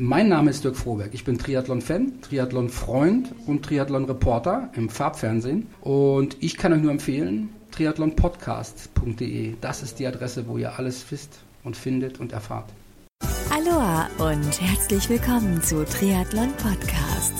Mein Name ist Dirk Frohberg. Ich bin Triathlon-Fan, Triathlon-Freund und Triathlon-Reporter im Farbfernsehen. Und ich kann euch nur empfehlen, triathlonpodcast.de. Das ist die Adresse, wo ihr alles wisst und findet und erfahrt. Aloha und herzlich willkommen zu Triathlon Podcast.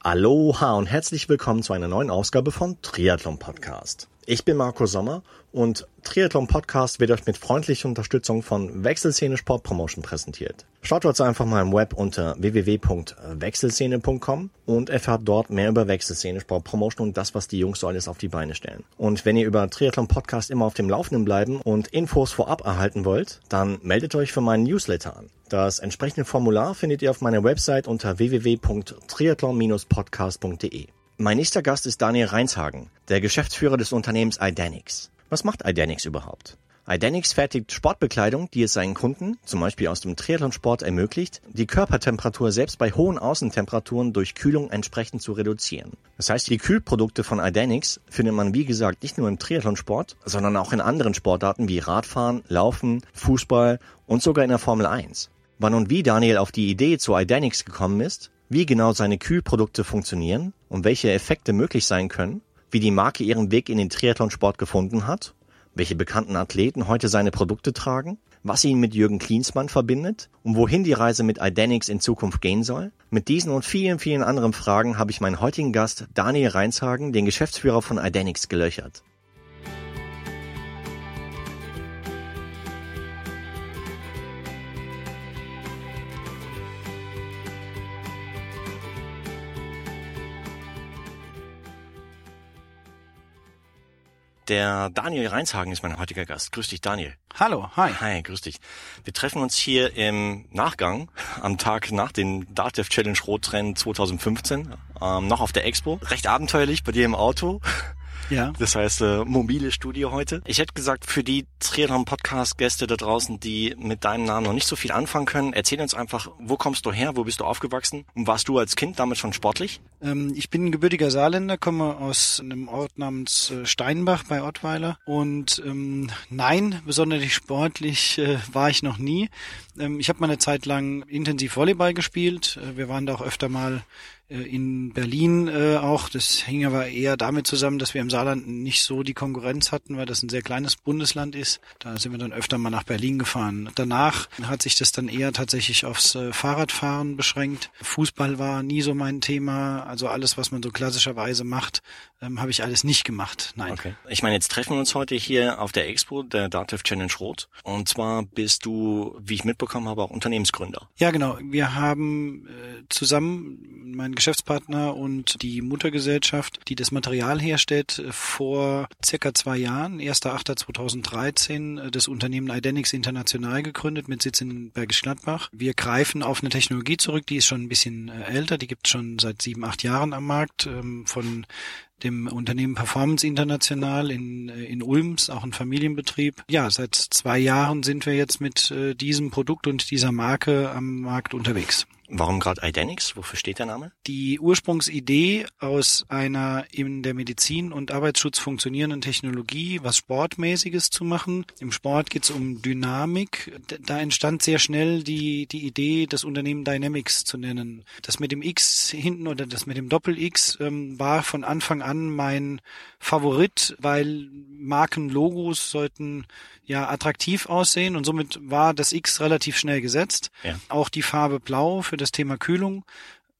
Aloha und herzlich willkommen zu einer neuen Ausgabe von Triathlon Podcast. Ich bin Marco Sommer und Triathlon Podcast wird euch mit freundlicher Unterstützung von Wechselszene Sport Promotion präsentiert. Schaut also einfach mal im Web unter www.wechselszene.com und erfahrt dort mehr über Wechselszene Sport Promotion und das, was die Jungs so alles auf die Beine stellen. Und wenn ihr über Triathlon Podcast immer auf dem Laufenden bleiben und Infos vorab erhalten wollt, dann meldet euch für meinen Newsletter an. Das entsprechende Formular findet ihr auf meiner Website unter www.triathlon-podcast.de. Mein nächster Gast ist Daniel Reinshagen, der Geschäftsführer des Unternehmens Idanix. Was macht Idanix überhaupt? Idanix fertigt Sportbekleidung, die es seinen Kunden, zum Beispiel aus dem Triathlonsport, ermöglicht, die Körpertemperatur selbst bei hohen Außentemperaturen durch Kühlung entsprechend zu reduzieren. Das heißt, die Kühlprodukte von Idanix findet man wie gesagt nicht nur im Triathlonsport, sondern auch in anderen Sportarten wie Radfahren, Laufen, Fußball und sogar in der Formel 1. Wann und wie Daniel auf die Idee zu Idanix gekommen ist, wie genau seine Kühlprodukte funktionieren und welche Effekte möglich sein können, wie die Marke ihren Weg in den Triathlonsport gefunden hat, welche bekannten Athleten heute seine Produkte tragen, was ihn mit Jürgen Klinsmann verbindet und wohin die Reise mit Idanix in Zukunft gehen soll. Mit diesen und vielen, vielen anderen Fragen habe ich meinen heutigen Gast Daniel Reinshagen, den Geschäftsführer von Idanix, gelöchert. Der Daniel Reinshagen ist mein heutiger Gast. Grüß dich, Daniel. Hallo, hi. Hi, grüß dich. Wir treffen uns hier im Nachgang am Tag nach den Datev Challenge Rotrennen 2015, ähm, noch auf der Expo. Recht abenteuerlich bei dir im Auto. Ja. Das heißt, äh, mobile Studio heute. Ich hätte gesagt, für die Triathlon Podcast Gäste da draußen, die mit deinem Namen noch nicht so viel anfangen können, erzähl uns einfach, wo kommst du her, wo bist du aufgewachsen und warst du als Kind damit schon sportlich? Ähm, ich bin gebürtiger Saarländer, komme aus einem Ort namens äh, Steinbach bei Ottweiler und ähm, nein, besonders sportlich äh, war ich noch nie. Ähm, ich habe mal eine Zeit lang intensiv Volleyball gespielt. Äh, wir waren da auch öfter mal in Berlin äh, auch. Das hing aber eher damit zusammen, dass wir im Saarland nicht so die Konkurrenz hatten, weil das ein sehr kleines Bundesland ist. Da sind wir dann öfter mal nach Berlin gefahren. Danach hat sich das dann eher tatsächlich aufs äh, Fahrradfahren beschränkt. Fußball war nie so mein Thema. Also alles, was man so klassischerweise macht, ähm, habe ich alles nicht gemacht. Nein. Okay. Ich meine, jetzt treffen wir uns heute hier auf der Expo, der Datev Challenge Rot. Und zwar bist du, wie ich mitbekommen habe, auch Unternehmensgründer. Ja, genau. Wir haben äh, zusammen, mein Geschäftspartner und die Muttergesellschaft, die das Material herstellt, äh, vor circa zwei Jahren, 1.8.2013, äh, das Unternehmen Idenix International gegründet mit Sitz in Bergisch Gladbach. Wir greifen auf eine Technologie zurück, die ist schon ein bisschen äh, älter, die gibt es schon seit sieben, acht Jahren am Markt, ähm, von dem Unternehmen Performance International in, in Ulm, auch ein Familienbetrieb. Ja, seit zwei Jahren sind wir jetzt mit äh, diesem Produkt und dieser Marke am Markt unterwegs. Warum gerade Idenix? Wofür steht der Name? Die Ursprungsidee aus einer in der Medizin und Arbeitsschutz funktionierenden Technologie, was Sportmäßiges zu machen. Im Sport geht es um Dynamik. Da entstand sehr schnell die, die Idee, das Unternehmen Dynamics zu nennen. Das mit dem X hinten oder das mit dem Doppel-X ähm, war von Anfang an mein Favorit, weil Markenlogos sollten ja attraktiv aussehen und somit war das X relativ schnell gesetzt. Ja. Auch die Farbe Blau für das Thema Kühlung.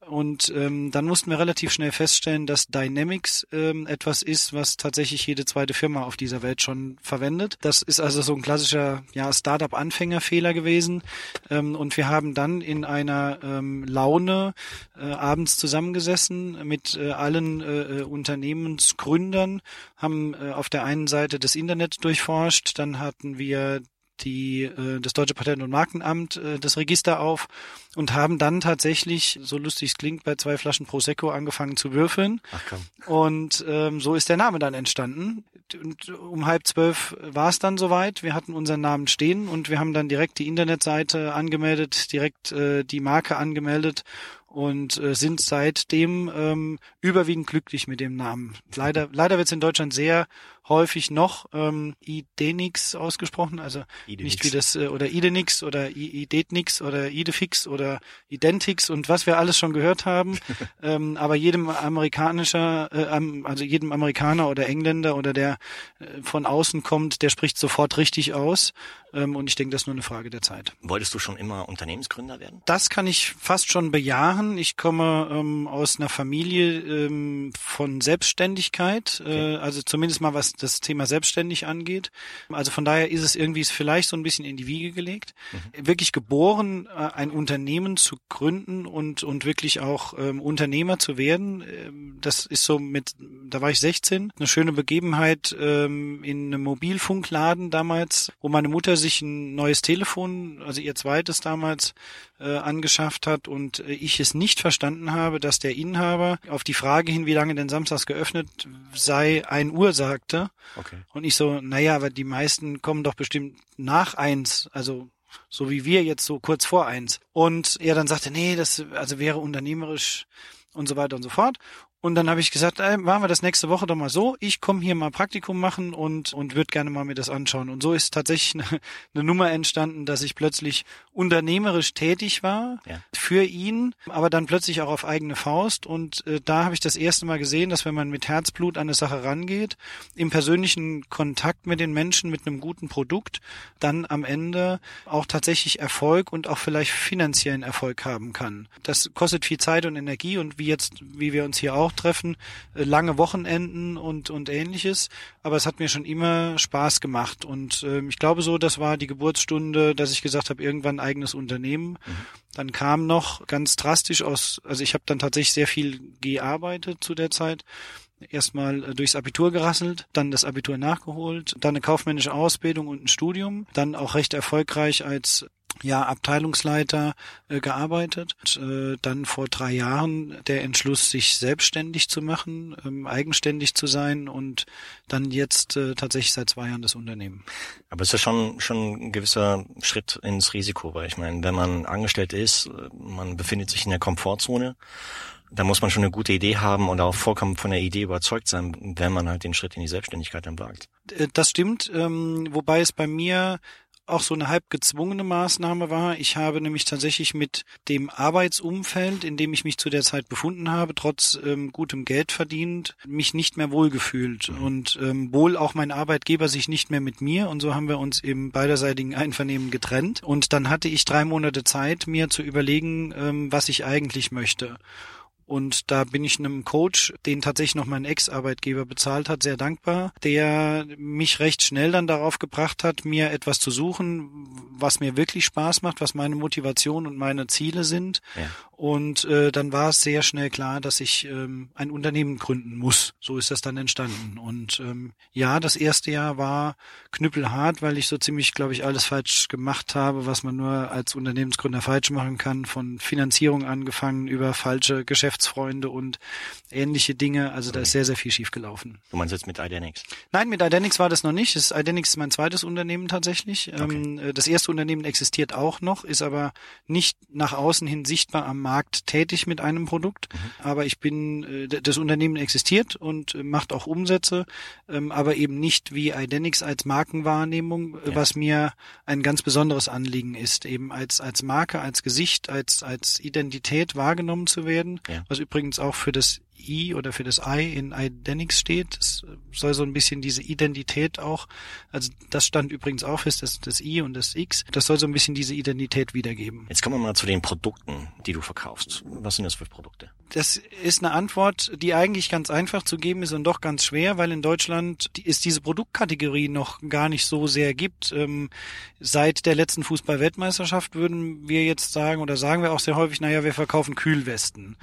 Und ähm, dann mussten wir relativ schnell feststellen, dass Dynamics ähm, etwas ist, was tatsächlich jede zweite Firma auf dieser Welt schon verwendet. Das ist also so ein klassischer ja, Startup-Anfängerfehler gewesen. Ähm, und wir haben dann in einer ähm, Laune äh, abends zusammengesessen mit äh, allen äh, Unternehmensgründern, haben äh, auf der einen Seite das Internet durchforscht, dann hatten wir die, äh, das Deutsche Patent- und Markenamt äh, das Register auf und haben dann tatsächlich, so lustig es klingt, bei zwei Flaschen Prosecco angefangen zu würfeln. Ach komm. Und ähm, so ist der Name dann entstanden. Und um halb zwölf war es dann soweit. Wir hatten unseren Namen stehen und wir haben dann direkt die Internetseite angemeldet, direkt äh, die Marke angemeldet und äh, sind seitdem ähm, überwiegend glücklich mit dem Namen. Leider, leider wird es in Deutschland sehr häufig noch ähm, Idenix ausgesprochen, also Idenix. nicht wie das äh, oder Idenix oder I Idetnix oder Idefix oder Identix und was wir alles schon gehört haben. ähm, aber jedem amerikanischer, äh, also jedem Amerikaner oder Engländer oder der äh, von außen kommt, der spricht sofort richtig aus. Ähm, und ich denke, das ist nur eine Frage der Zeit. Wolltest du schon immer Unternehmensgründer werden? Das kann ich fast schon bejahen. Ich komme ähm, aus einer Familie ähm, von Selbstständigkeit, äh, also zumindest mal was das Thema selbstständig angeht. Also von daher ist es irgendwie vielleicht so ein bisschen in die Wiege gelegt. Wirklich geboren, äh, ein Unternehmen zu gründen und und wirklich auch ähm, Unternehmer zu werden. Ähm, das ist so mit, da war ich 16, eine schöne Begebenheit ähm, in einem Mobilfunkladen damals, wo meine Mutter sich ein neues Telefon, also ihr zweites damals, äh, angeschafft hat und äh, ich es nicht verstanden habe, dass der Inhaber auf die Frage hin, wie lange denn samstags geöffnet sei, ein Uhr sagte. Okay. Und ich so, naja, aber die meisten kommen doch bestimmt nach eins, also so wie wir jetzt so kurz vor eins. Und er dann sagte, nee, das also wäre unternehmerisch und so weiter und so fort. Und dann habe ich gesagt, ey, machen wir das nächste Woche doch mal so. Ich komme hier mal Praktikum machen und und würde gerne mal mir das anschauen. Und so ist tatsächlich eine, eine Nummer entstanden, dass ich plötzlich unternehmerisch tätig war Ja. für ihn, aber dann plötzlich auch auf eigene Faust. Und äh, da habe ich das erste Mal gesehen, dass wenn man mit Herzblut an eine Sache rangeht, im persönlichen Kontakt mit den Menschen, mit einem guten Produkt, dann am Ende auch tatsächlich Erfolg und auch vielleicht finanziellen Erfolg haben kann. Das kostet viel Zeit und Energie und wie jetzt, wie wir uns hier auch treffen, äh, lange Wochenenden und, und ähnliches. Aber es hat mir schon immer Spaß gemacht. Und ähm, ich glaube so, das war die Geburtsstunde, dass ich gesagt habe, irgendwann ein eigenes Unternehmen. Dann kam noch ganz drastisch aus, also ich habe dann tatsächlich sehr viel gearbeitet zu der Zeit erstmal äh, durchs Abitur gerasselt, dann das Abitur nachgeholt, dann eine kaufmännische Ausbildung und ein Studium, dann auch recht erfolgreich als ja, Abteilungsleiter äh, gearbeitet. Und, äh, dann vor drei Jahren der Entschluss, sich selbstständig zu machen, ähm, eigenständig zu sein und dann jetzt äh, tatsächlich seit zwei Jahren das Unternehmen. Aber es ist ja schon, schon ein gewisser Schritt ins Risiko, weil ich meine, wenn man angestellt ist, äh, man befindet sich in der Komfortzone, da muss man schon eine gute Idee haben und auch vollkommen von der Idee überzeugt sein, wenn man halt den Schritt in die Selbstständigkeit dann wagt. Äh, Das stimmt, ähm, wobei es bei mir auch so eine halb gezwungene Maßnahme war. Ich habe nämlich tatsächlich mit dem Arbeitsumfeld, in dem ich mich zu der Zeit befunden habe, trotz ähm, gutem Geld verdient, mich nicht mehr wohlgefühlt und ähm, wohl auch mein Arbeitgeber sich nicht mehr mit mir und so haben wir uns im beiderseitigen Einvernehmen getrennt und dann hatte ich drei Monate Zeit, mir zu überlegen, ähm, was ich eigentlich möchte. Und da bin ich einem Coach, den tatsächlich noch mein Ex-Arbeitgeber bezahlt hat, sehr dankbar, der mich recht schnell dann darauf gebracht hat, mir etwas zu suchen, was mir wirklich Spaß macht, was meine Motivation und meine Ziele sind. Ja. Und äh, dann war es sehr schnell klar, dass ich ähm, ein Unternehmen gründen muss. So ist das dann entstanden. Und ähm, ja, das erste Jahr war knüppelhart, weil ich so ziemlich, glaube ich, alles falsch gemacht habe, was man nur als Unternehmensgründer falsch machen kann. Von Finanzierung angefangen über falsche Geschäftsfreunde und ähnliche Dinge. Also da ist sehr, sehr viel schief gelaufen. Du meinst jetzt mit Idenix? Nein, mit Idenix war das noch nicht. Das Idenix ist mein zweites Unternehmen tatsächlich. Ähm, äh, das erste Unternehmen existiert auch noch, ist aber nicht nach außen hin sichtbar am Markt tätig mit einem Produkt. Aber ich bin, äh, das Unternehmen existiert und äh, macht auch Umsätze, ähm, aber eben nicht wie Idenix als Markenwahrnehmung, äh, Ja. was mir ein ganz besonderes Anliegen ist, eben als, als Marke, als Gesicht, als, als Identität wahrgenommen zu werden, Ja. was übrigens auch für das I oder für das I in Idenix steht. Das soll so ein bisschen diese Identität auch, also das stand übrigens auch fest, das, das I und das X, das soll so ein bisschen diese Identität wiedergeben. Jetzt kommen wir mal zu den Produkten, die du verkaufst. Was sind das für Produkte? Das ist eine Antwort, die eigentlich ganz einfach zu geben ist und doch ganz schwer, weil in Deutschland es diese Produktkategorie noch gar nicht so sehr gibt. Ähm, seit der letzten Fußball-Weltmeisterschaft würden wir jetzt sagen oder sagen wir auch sehr häufig, naja, wir verkaufen Kühlwesten.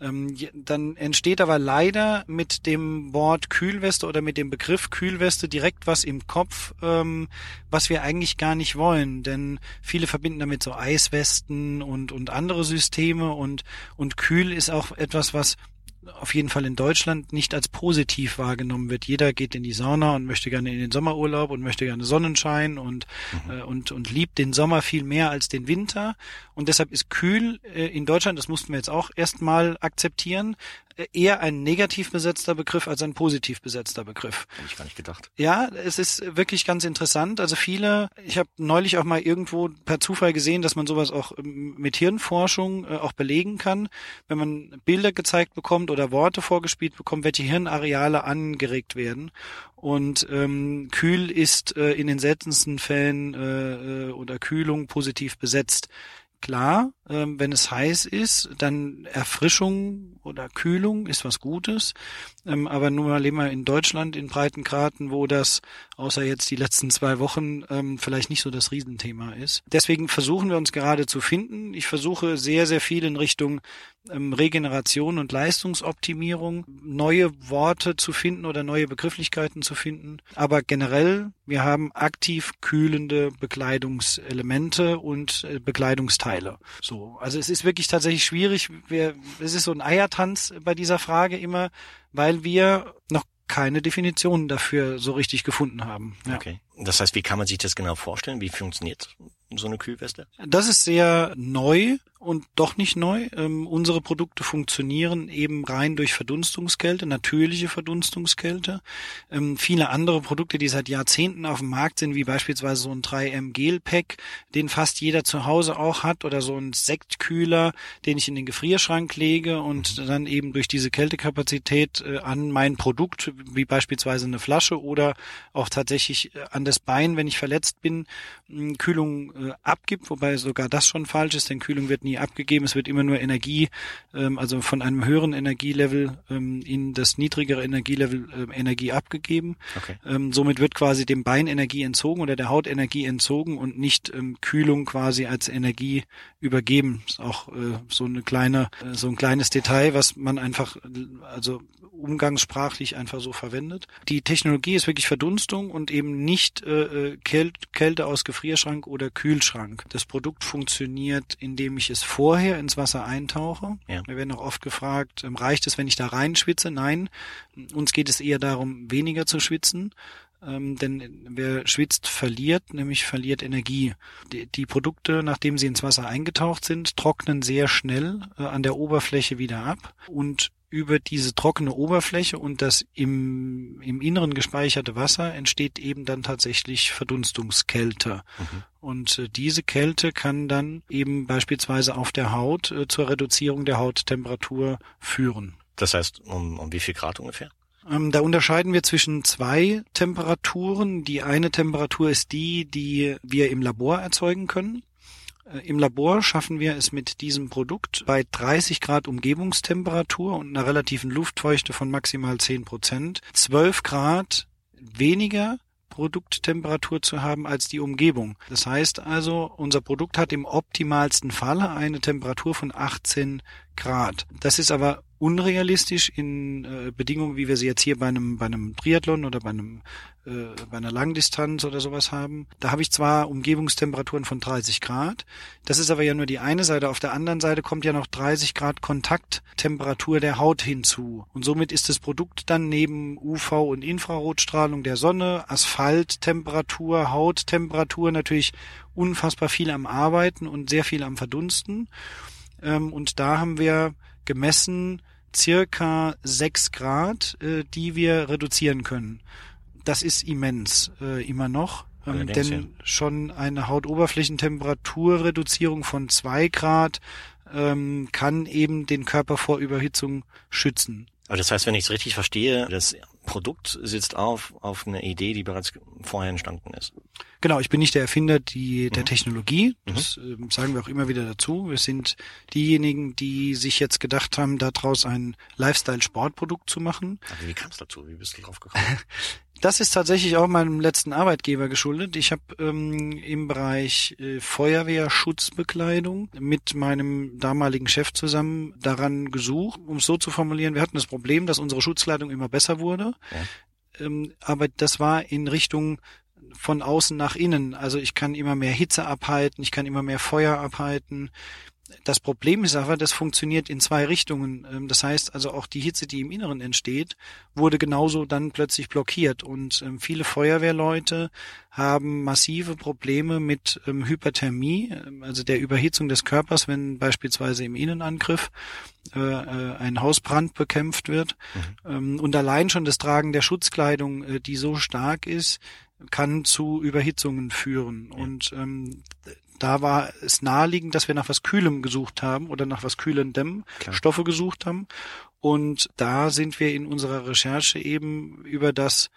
Ähm, je- dann entsteht aber leider mit dem Wort Kühlweste oder mit dem Begriff Kühlweste direkt was im Kopf, ähm, was wir eigentlich gar nicht wollen. Denn viele verbinden damit so Eiswesten und, und andere Systeme und, und kühl ist auch etwas, was auf jeden Fall in Deutschland nicht als positiv wahrgenommen wird. Jeder geht in die Sauna und möchte gerne in den Sommerurlaub und möchte gerne Sonnenschein und mhm. äh, und und liebt den Sommer viel mehr als den Winter und deshalb ist kühl äh, in Deutschland, das mussten wir jetzt auch erstmal akzeptieren, eher ein negativ besetzter Begriff als ein positiv besetzter Begriff. Hätte ich gar nicht gedacht. Ja, es ist wirklich ganz interessant. Also viele, ich habe neulich auch mal irgendwo per Zufall gesehen, dass man sowas auch ähm, mit Hirnforschung äh, auch belegen kann, wenn man Bilder gezeigt bekommt oder Worte vorgespielt bekommt, welche Hirnareale angeregt werden. Und ähm, kühl ist äh, in den seltensten Fällen äh, äh oder Kühlung positiv besetzt. Klar, ähm, wenn es heiß ist, dann Erfrischung oder Kühlung ist was Gutes. Ähm, aber nun mal leben wir in Deutschland in Breitengraden, wo das außer jetzt die letzten zwei Wochen ähm, vielleicht nicht so das Riesenthema ist. Deswegen versuchen wir uns gerade zu finden. Ich versuche sehr, sehr viel in Richtung ähm, Regeneration und Leistungsoptimierung neue Worte zu finden oder neue Begrifflichkeiten zu finden. Aber generell, wir haben aktiv kühlende Bekleidungselemente und äh, Bekleidungsteile. So, also es ist wirklich tatsächlich schwierig. Wir, es ist so ein Eiertanz bei dieser Frage immer, weil wir noch keine Definition dafür so richtig gefunden haben. Ja. Okay. Das heißt, wie kann man sich das genau vorstellen? Wie funktioniert so eine Kühlweste? Das ist sehr neu und doch nicht neu. Ähm, unsere Produkte funktionieren eben rein durch Verdunstungskälte, natürliche Verdunstungskälte. Ähm, viele andere Produkte, die seit Jahrzehnten auf dem Markt sind, wie beispielsweise so ein 3M Gel Pack, den fast jeder zu Hause auch hat, oder so ein Sektkühler, den ich in den Gefrierschrank lege und mhm. dann eben durch diese Kältekapazität äh, an mein Produkt, wie beispielsweise eine Flasche oder auch tatsächlich äh, an das Bein, wenn ich verletzt bin, Kühlung äh, abgibt, wobei sogar das schon falsch ist, denn Kühlung wird nie abgegeben, es wird immer nur Energie, ähm, also von einem höheren Energielevel ähm, in das niedrigere Energielevel äh, Energie abgegeben. Okay. Ähm, somit wird quasi dem Bein Energie entzogen oder der Haut Energie entzogen und nicht ähm, Kühlung quasi als Energie übergeben. Ist auch äh, so eine kleine, äh, so ein kleines Detail, was man einfach, also umgangssprachlich einfach so verwendet. Die Technologie ist wirklich Verdunstung und eben nicht äh, äh Kälte aus Gefrierschrank oder Kühlschrank. Das Produkt funktioniert, indem ich es vorher ins Wasser eintauche. Ja. Wir werden auch oft gefragt, ähm, reicht es, wenn ich da reinschwitze? Nein, uns geht es eher darum, weniger zu schwitzen. Ähm, denn wer schwitzt, verliert, nämlich verliert Energie. Die, die, Produkte, nachdem sie ins Wasser eingetaucht sind, trocknen sehr schnell äh, an der Oberfläche wieder ab und über diese trockene Oberfläche und das im, im Inneren gespeicherte Wasser entsteht eben dann tatsächlich Verdunstungskälte. Mhm. Und äh, diese Kälte kann dann eben beispielsweise auf der Haut äh, zur Reduzierung der Hauttemperatur führen. Das heißt, um, um wie viel Grad ungefähr? Ähm, da unterscheiden wir zwischen zwei Temperaturen. Die eine Temperatur ist die, die wir im Labor erzeugen können. Äh, Im Labor schaffen wir es mit diesem Produkt bei 30 Grad Umgebungstemperatur und einer relativen Luftfeuchte von maximal 10 Prozent 12 Grad weniger Produkttemperatur zu haben als die Umgebung. Das heißt also, unser Produkt hat im optimalsten Falle eine Temperatur von 18 Grad. Das ist aber unrealistisch in äh, Bedingungen, wie wir sie jetzt hier bei einem, bei einem Triathlon oder bei einem äh, bei einer Langdistanz oder sowas haben. Da habe ich zwar Umgebungstemperaturen von 30 Grad, das ist aber ja nur die eine Seite. Auf der anderen Seite kommt ja noch 30 Grad Kontakttemperatur der Haut hinzu. Und somit ist das Produkt dann neben UV- und Infrarotstrahlung der Sonne, Asphalttemperatur, Hauttemperatur natürlich unfassbar viel am Arbeiten und sehr viel am Verdunsten. Ähm, und da haben wir gemessen circa sechs Grad, äh, die wir reduzieren können. Das ist immens äh, immer noch. Ähm, denn schon eine Hautoberflächentemperaturreduzierung von zwei Grad ähm, kann eben den Körper vor Überhitzung schützen. Aber das heißt, wenn ich es richtig verstehe, das Produkt sitzt auf, auf eine Idee, die bereits vorher entstanden ist. Genau, ich bin nicht der Erfinder die, der mhm. Technologie. Das mhm. äh, sagen wir auch immer wieder dazu. Wir sind diejenigen, die sich jetzt gedacht haben, daraus ein Lifestyle-Sportprodukt zu machen. Aber wie kam es dazu? Wie bist du drauf gekommen? Das ist tatsächlich auch meinem letzten Arbeitgeber geschuldet. Ich habe ähm, im Bereich äh, Feuerwehrschutzbekleidung mit meinem damaligen Chef zusammen daran gesucht, um es so zu formulieren. Wir hatten das Problem, dass unsere Schutzkleidung immer besser wurde. Ja. Ähm, aber das war in Richtung von außen nach innen. Also ich kann immer mehr Hitze abhalten, ich kann immer mehr Feuer abhalten. Das Problem ist aber, das funktioniert in zwei Richtungen. Ähm, das heißt also auch die Hitze, die im Inneren entsteht, wurde genauso dann plötzlich blockiert. Und ähm, viele Feuerwehrleute haben massive Probleme mit ähm, Hyperthermie, also der Überhitzung des Körpers, wenn beispielsweise im Innenangriff äh, äh, ein Hausbrand bekämpft wird. Mhm. Und allein schon das Tragen der Schutzkleidung, äh, die so stark ist, kann zu Überhitzungen führen. Ja. Und ähm, da war es naheliegend, dass wir nach was Kühlem gesucht haben oder nach was Kühlendem Klar. Stoffe gesucht haben. Und da sind wir in unserer Recherche eben über das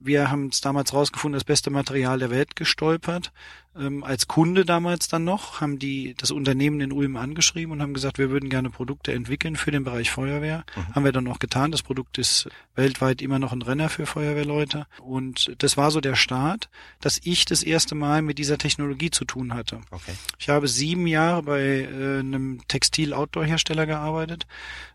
wir haben es damals rausgefunden, das beste Material der Welt gestolpert. Ähm, als Kunde damals dann noch, haben die das Unternehmen in Ulm angeschrieben und haben gesagt, wir würden gerne Produkte entwickeln für den Bereich Feuerwehr. Mhm. Haben wir dann auch getan. Das Produkt ist weltweit immer noch ein Renner für Feuerwehrleute. Und das war so der Start, dass ich das erste Mal mit dieser Technologie zu tun hatte. Okay. Ich habe sieben Jahre bei äh, einem Textil-Outdoor-Hersteller gearbeitet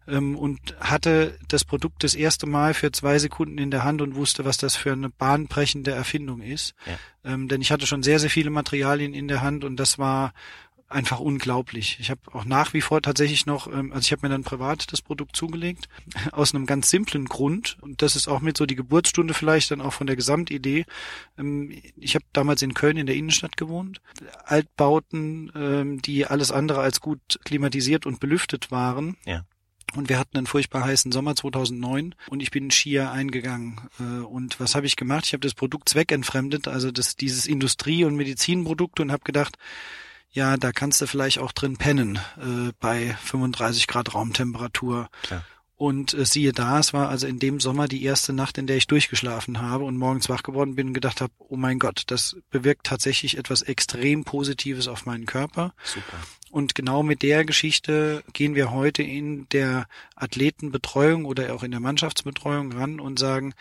ähm, und hatte das Produkt das erste Mal für zwei Sekunden in der Hand und wusste, was das für eine bahnbrechende Erfindung ist. Ja. Ähm, denn ich hatte schon sehr, sehr viele Materialien in der Hand und das war einfach unglaublich. Ich habe auch nach wie vor tatsächlich noch, ähm, also ich habe mir dann privat das Produkt zugelegt, aus einem ganz simplen Grund. Und das ist auch mit so die Geburtsstunde vielleicht dann auch von der Gesamtidee. Ähm, ich habe damals in Köln in der Innenstadt gewohnt. Altbauten, ähm, die alles andere als gut klimatisiert und belüftet waren. Ja. Und wir hatten einen furchtbar heißen Sommer 2009 und ich bin Skier eingegangen. Äh, und was habe ich gemacht? Ich habe das Produkt zweckentfremdet, also das, dieses Industrie- und Medizinprodukt und habe gedacht, ja, da kannst du vielleicht auch drin pennen äh, bei 35 Grad Raumtemperatur. Klar. Und äh, siehe da, es war also in dem Sommer die erste Nacht, in der ich durchgeschlafen habe und morgens wach geworden bin und gedacht habe, oh mein Gott, das bewirkt tatsächlich etwas extrem Positives auf meinen Körper. Super. Und genau mit der Geschichte gehen wir heute in der Athletenbetreuung oder auch in der Mannschaftsbetreuung ran und sagen,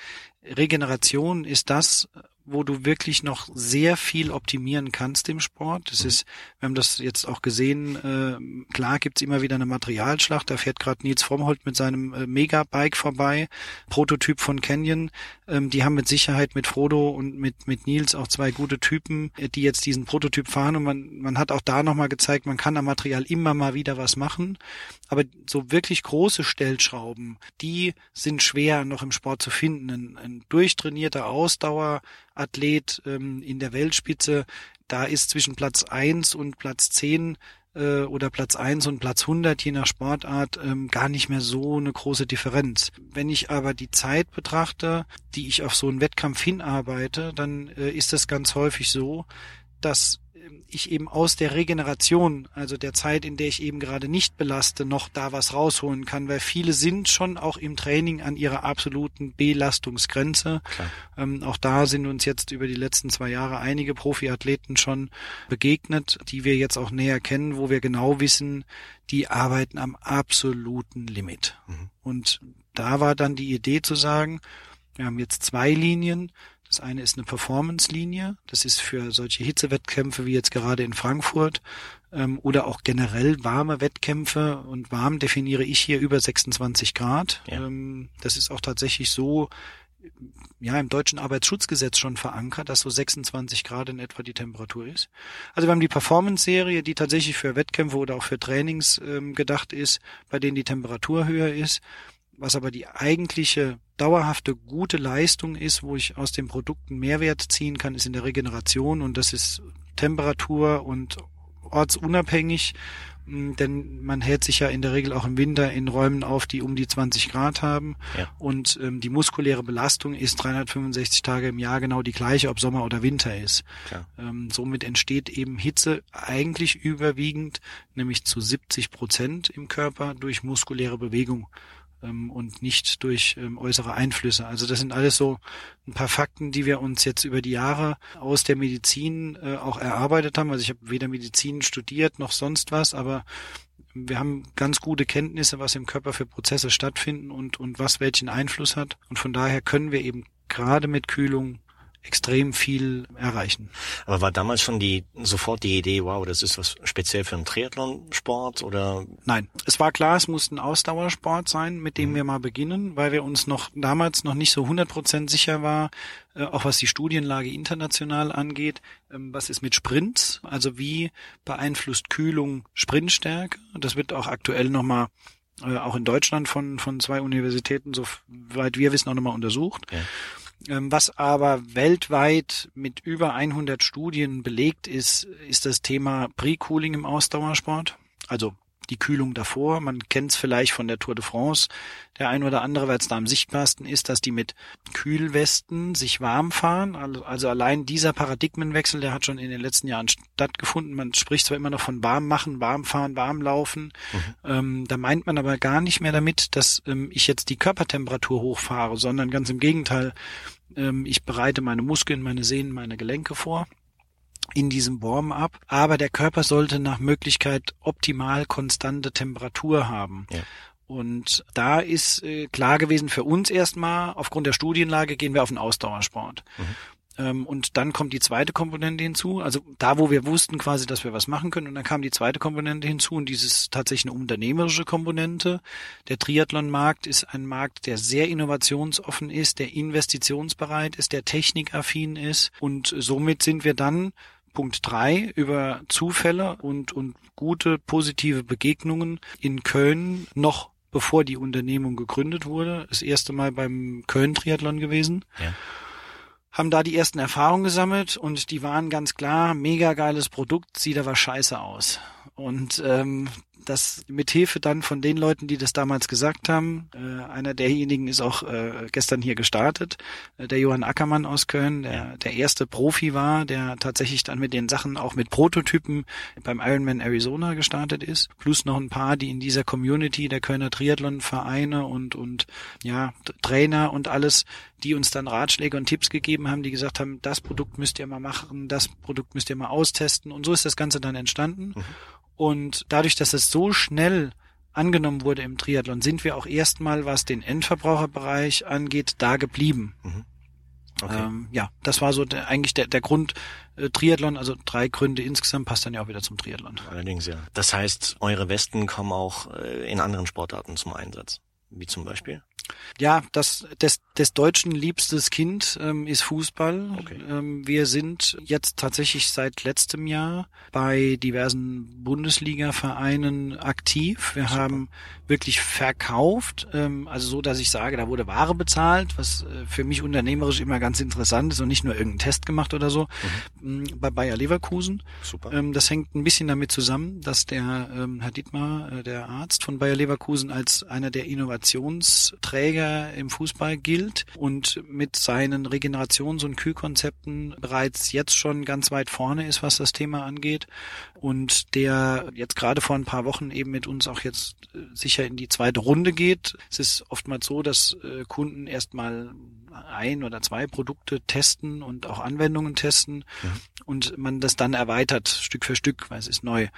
Regeneration ist das, wo du wirklich noch sehr viel optimieren kannst im Sport. Das mhm. ist, wir haben das jetzt auch gesehen, äh, klar gibt's immer wieder eine Materialschlacht, da fährt gerade Nils Frommholt mit seinem äh, Megabike vorbei, Prototyp von Canyon. Ähm, die haben mit Sicherheit mit Frodo und mit, mit Nils auch zwei gute Typen, äh, die jetzt diesen Prototyp fahren und man, man hat auch da nochmal gezeigt, man kann am Material immer mal wieder was machen, aber so wirklich große Stellschrauben, die sind schwer noch im Sport zu finden. Ein, ein durchtrainierter Ausdauer Athlet ähm, in der Weltspitze, da ist zwischen Platz eins und Platz zehn äh, oder Platz eins und Platz 100 je nach Sportart ähm, gar nicht mehr so eine große Differenz. Wenn ich aber die Zeit betrachte, die ich auf so einen Wettkampf hinarbeite, dann äh, ist es ganz häufig so, dass ich eben aus der Regeneration, also der Zeit, in der ich eben gerade nicht belaste, noch da was rausholen kann, weil viele sind schon auch im Training an ihrer absoluten Belastungsgrenze. Ähm, auch da sind uns jetzt über die letzten zwei Jahre einige Profiathleten schon begegnet, die wir jetzt auch näher kennen, wo wir genau wissen, die arbeiten am absoluten Limit. Mhm. Und da war dann die Idee zu sagen, wir haben jetzt zwei Linien, das eine ist eine Performance-Linie. Das ist für solche Hitzewettkämpfe wie jetzt gerade in Frankfurt ähm, oder auch generell warme Wettkämpfe. Und warm definiere ich hier über 26 Grad. Ja. Ähm, das ist auch tatsächlich so ja im deutschen Arbeitsschutzgesetz schon verankert, dass so 26 Grad in etwa die Temperatur ist. Also wir haben die Performance-Serie, die tatsächlich für Wettkämpfe oder auch für Trainings ähm, gedacht ist, bei denen die Temperatur höher ist. Was aber die eigentliche dauerhafte gute Leistung ist, wo ich aus den Produkten Mehrwert ziehen kann, ist in der Regeneration und das ist Temperatur und ortsunabhängig, hm, denn man hält sich ja in der Regel auch im Winter in Räumen auf, die um die 20 Grad haben ja. und ähm, die muskuläre Belastung ist 365 Tage im Jahr genau die gleiche, ob Sommer oder Winter ist. Ähm, somit entsteht eben Hitze eigentlich überwiegend, nämlich zu 70 Prozent im Körper durch muskuläre Bewegung ähm, und nicht durch ähm, äußere Einflüsse. Also das sind alles so ein paar Fakten, die wir uns jetzt über die Jahre aus der Medizin äh, auch erarbeitet haben. Also ich habe weder Medizin studiert noch sonst was, aber wir haben ganz gute Kenntnisse, was im Körper für Prozesse stattfinden und, und was welchen Einfluss hat. Und von daher können wir eben gerade mit Kühlung extrem viel erreichen. Aber war damals schon die sofort die Idee, wow, das ist was speziell für einen Triathlon-Sport oder? Nein, es war klar, es musste ein Ausdauersport sein, mit dem mhm. wir mal beginnen, weil wir uns noch damals noch nicht so 100% sicher war, äh, auch was die Studienlage international angeht. Ähm, was ist mit Sprints? Also wie beeinflusst Kühlung Sprintstärke? Das wird auch aktuell nochmal äh, auch in Deutschland von, von zwei Universitäten, soweit wir wissen, auch nochmal untersucht. Ja. Ähm, was aber weltweit mit über 100 Studien belegt ist, ist das Thema Pre-Cooling im Ausdauersport. Also die Kühlung davor. Man kennt es vielleicht von der Tour de France. Der ein oder andere, weil es da am sichtbarsten ist, dass die mit Kühlwesten sich warm fahren. Also, also allein dieser Paradigmenwechsel, der hat schon in den letzten Jahren stattgefunden. Man spricht zwar immer noch von warm machen, warm fahren, warm laufen. Mhm. Ähm, da meint man aber gar nicht mehr damit, dass ähm, ich jetzt die Körpertemperatur hochfahre, sondern ganz im Gegenteil. Ähm, ich bereite meine Muskeln, meine Sehnen, meine Gelenke vor in diesem Warm-up, aber der Körper sollte nach Möglichkeit optimal konstante Temperatur haben. Ja. Und da ist äh, klar gewesen für uns erstmal, aufgrund der Studienlage gehen wir auf den Ausdauersport. Mhm. Ähm, und dann kommt die zweite Komponente hinzu, also da, wo wir wussten quasi, dass wir was machen können, und dann kam die zweite Komponente hinzu und dieses tatsächlich eine unternehmerische Komponente. Der Triathlon-Markt ist ein Markt, der sehr innovationsoffen ist, der investitionsbereit ist, der technikaffin ist und somit sind wir dann Punkt drei über Zufälle und, und gute positive Begegnungen in Köln noch bevor die Unternehmung gegründet wurde. Das erste Mal beim Köln-Triathlon gewesen. Ja haben da die ersten Erfahrungen gesammelt und die waren ganz klar, mega geiles Produkt, sieht aber scheiße aus. Und ähm, das mit Hilfe dann von den Leuten, die das damals gesagt haben, äh, einer derjenigen ist auch äh, gestern hier gestartet, äh, der Johann Ackermann aus Köln, der der erste Profi war, der tatsächlich dann mit den Sachen auch mit Prototypen beim Ironman Arizona gestartet ist, plus noch ein paar, die in dieser Community der Kölner Triathlon Vereine und und ja Trainer und alles, die uns dann Ratschläge und Tipps gegeben haben, die gesagt haben, das Produkt müsst ihr mal machen, das Produkt müsst ihr mal austesten und so ist das Ganze dann entstanden. Mhm. Und dadurch, dass es so schnell angenommen wurde im Triathlon, sind wir auch erstmal, was den Endverbraucherbereich angeht, da geblieben. Mhm. Okay. Ähm, ja, das war so der, eigentlich der, der Grund äh, Triathlon, also drei Gründe insgesamt passt dann ja auch wieder zum Triathlon. Allerdings ja. Das heißt, eure Westen kommen auch äh, in anderen Sportarten zum Einsatz, wie zum Beispiel? Ja, das des, des Deutschen liebstes Kind ähm, ist Fußball. Okay. Ähm, wir sind jetzt tatsächlich seit letztem Jahr bei diversen Bundesliga-Vereinen aktiv. Wir Super. haben wirklich verkauft, ähm, also so, dass ich sage, da wurde Ware bezahlt, was äh, für mich unternehmerisch immer ganz interessant ist und nicht nur irgendein Test gemacht oder so. Mhm. Bei Bayer Leverkusen. Super. Ähm, das hängt ein bisschen damit zusammen, dass der ähm, Herr Dietmar, äh, der Arzt von Bayer Leverkusen, als einer der Innovationsträger Träger im Fußball gilt und mit seinen Regenerations- und Kühlkonzepten bereits jetzt schon ganz weit vorne ist, was das Thema angeht und der jetzt gerade vor ein paar Wochen eben mit uns auch jetzt äh, sicher in die zweite Runde geht. Es ist oftmals so, dass äh, Kunden erstmal ein oder zwei Produkte testen und auch Anwendungen testen ja. und man das dann erweitert Stück für Stück, weil es ist neu.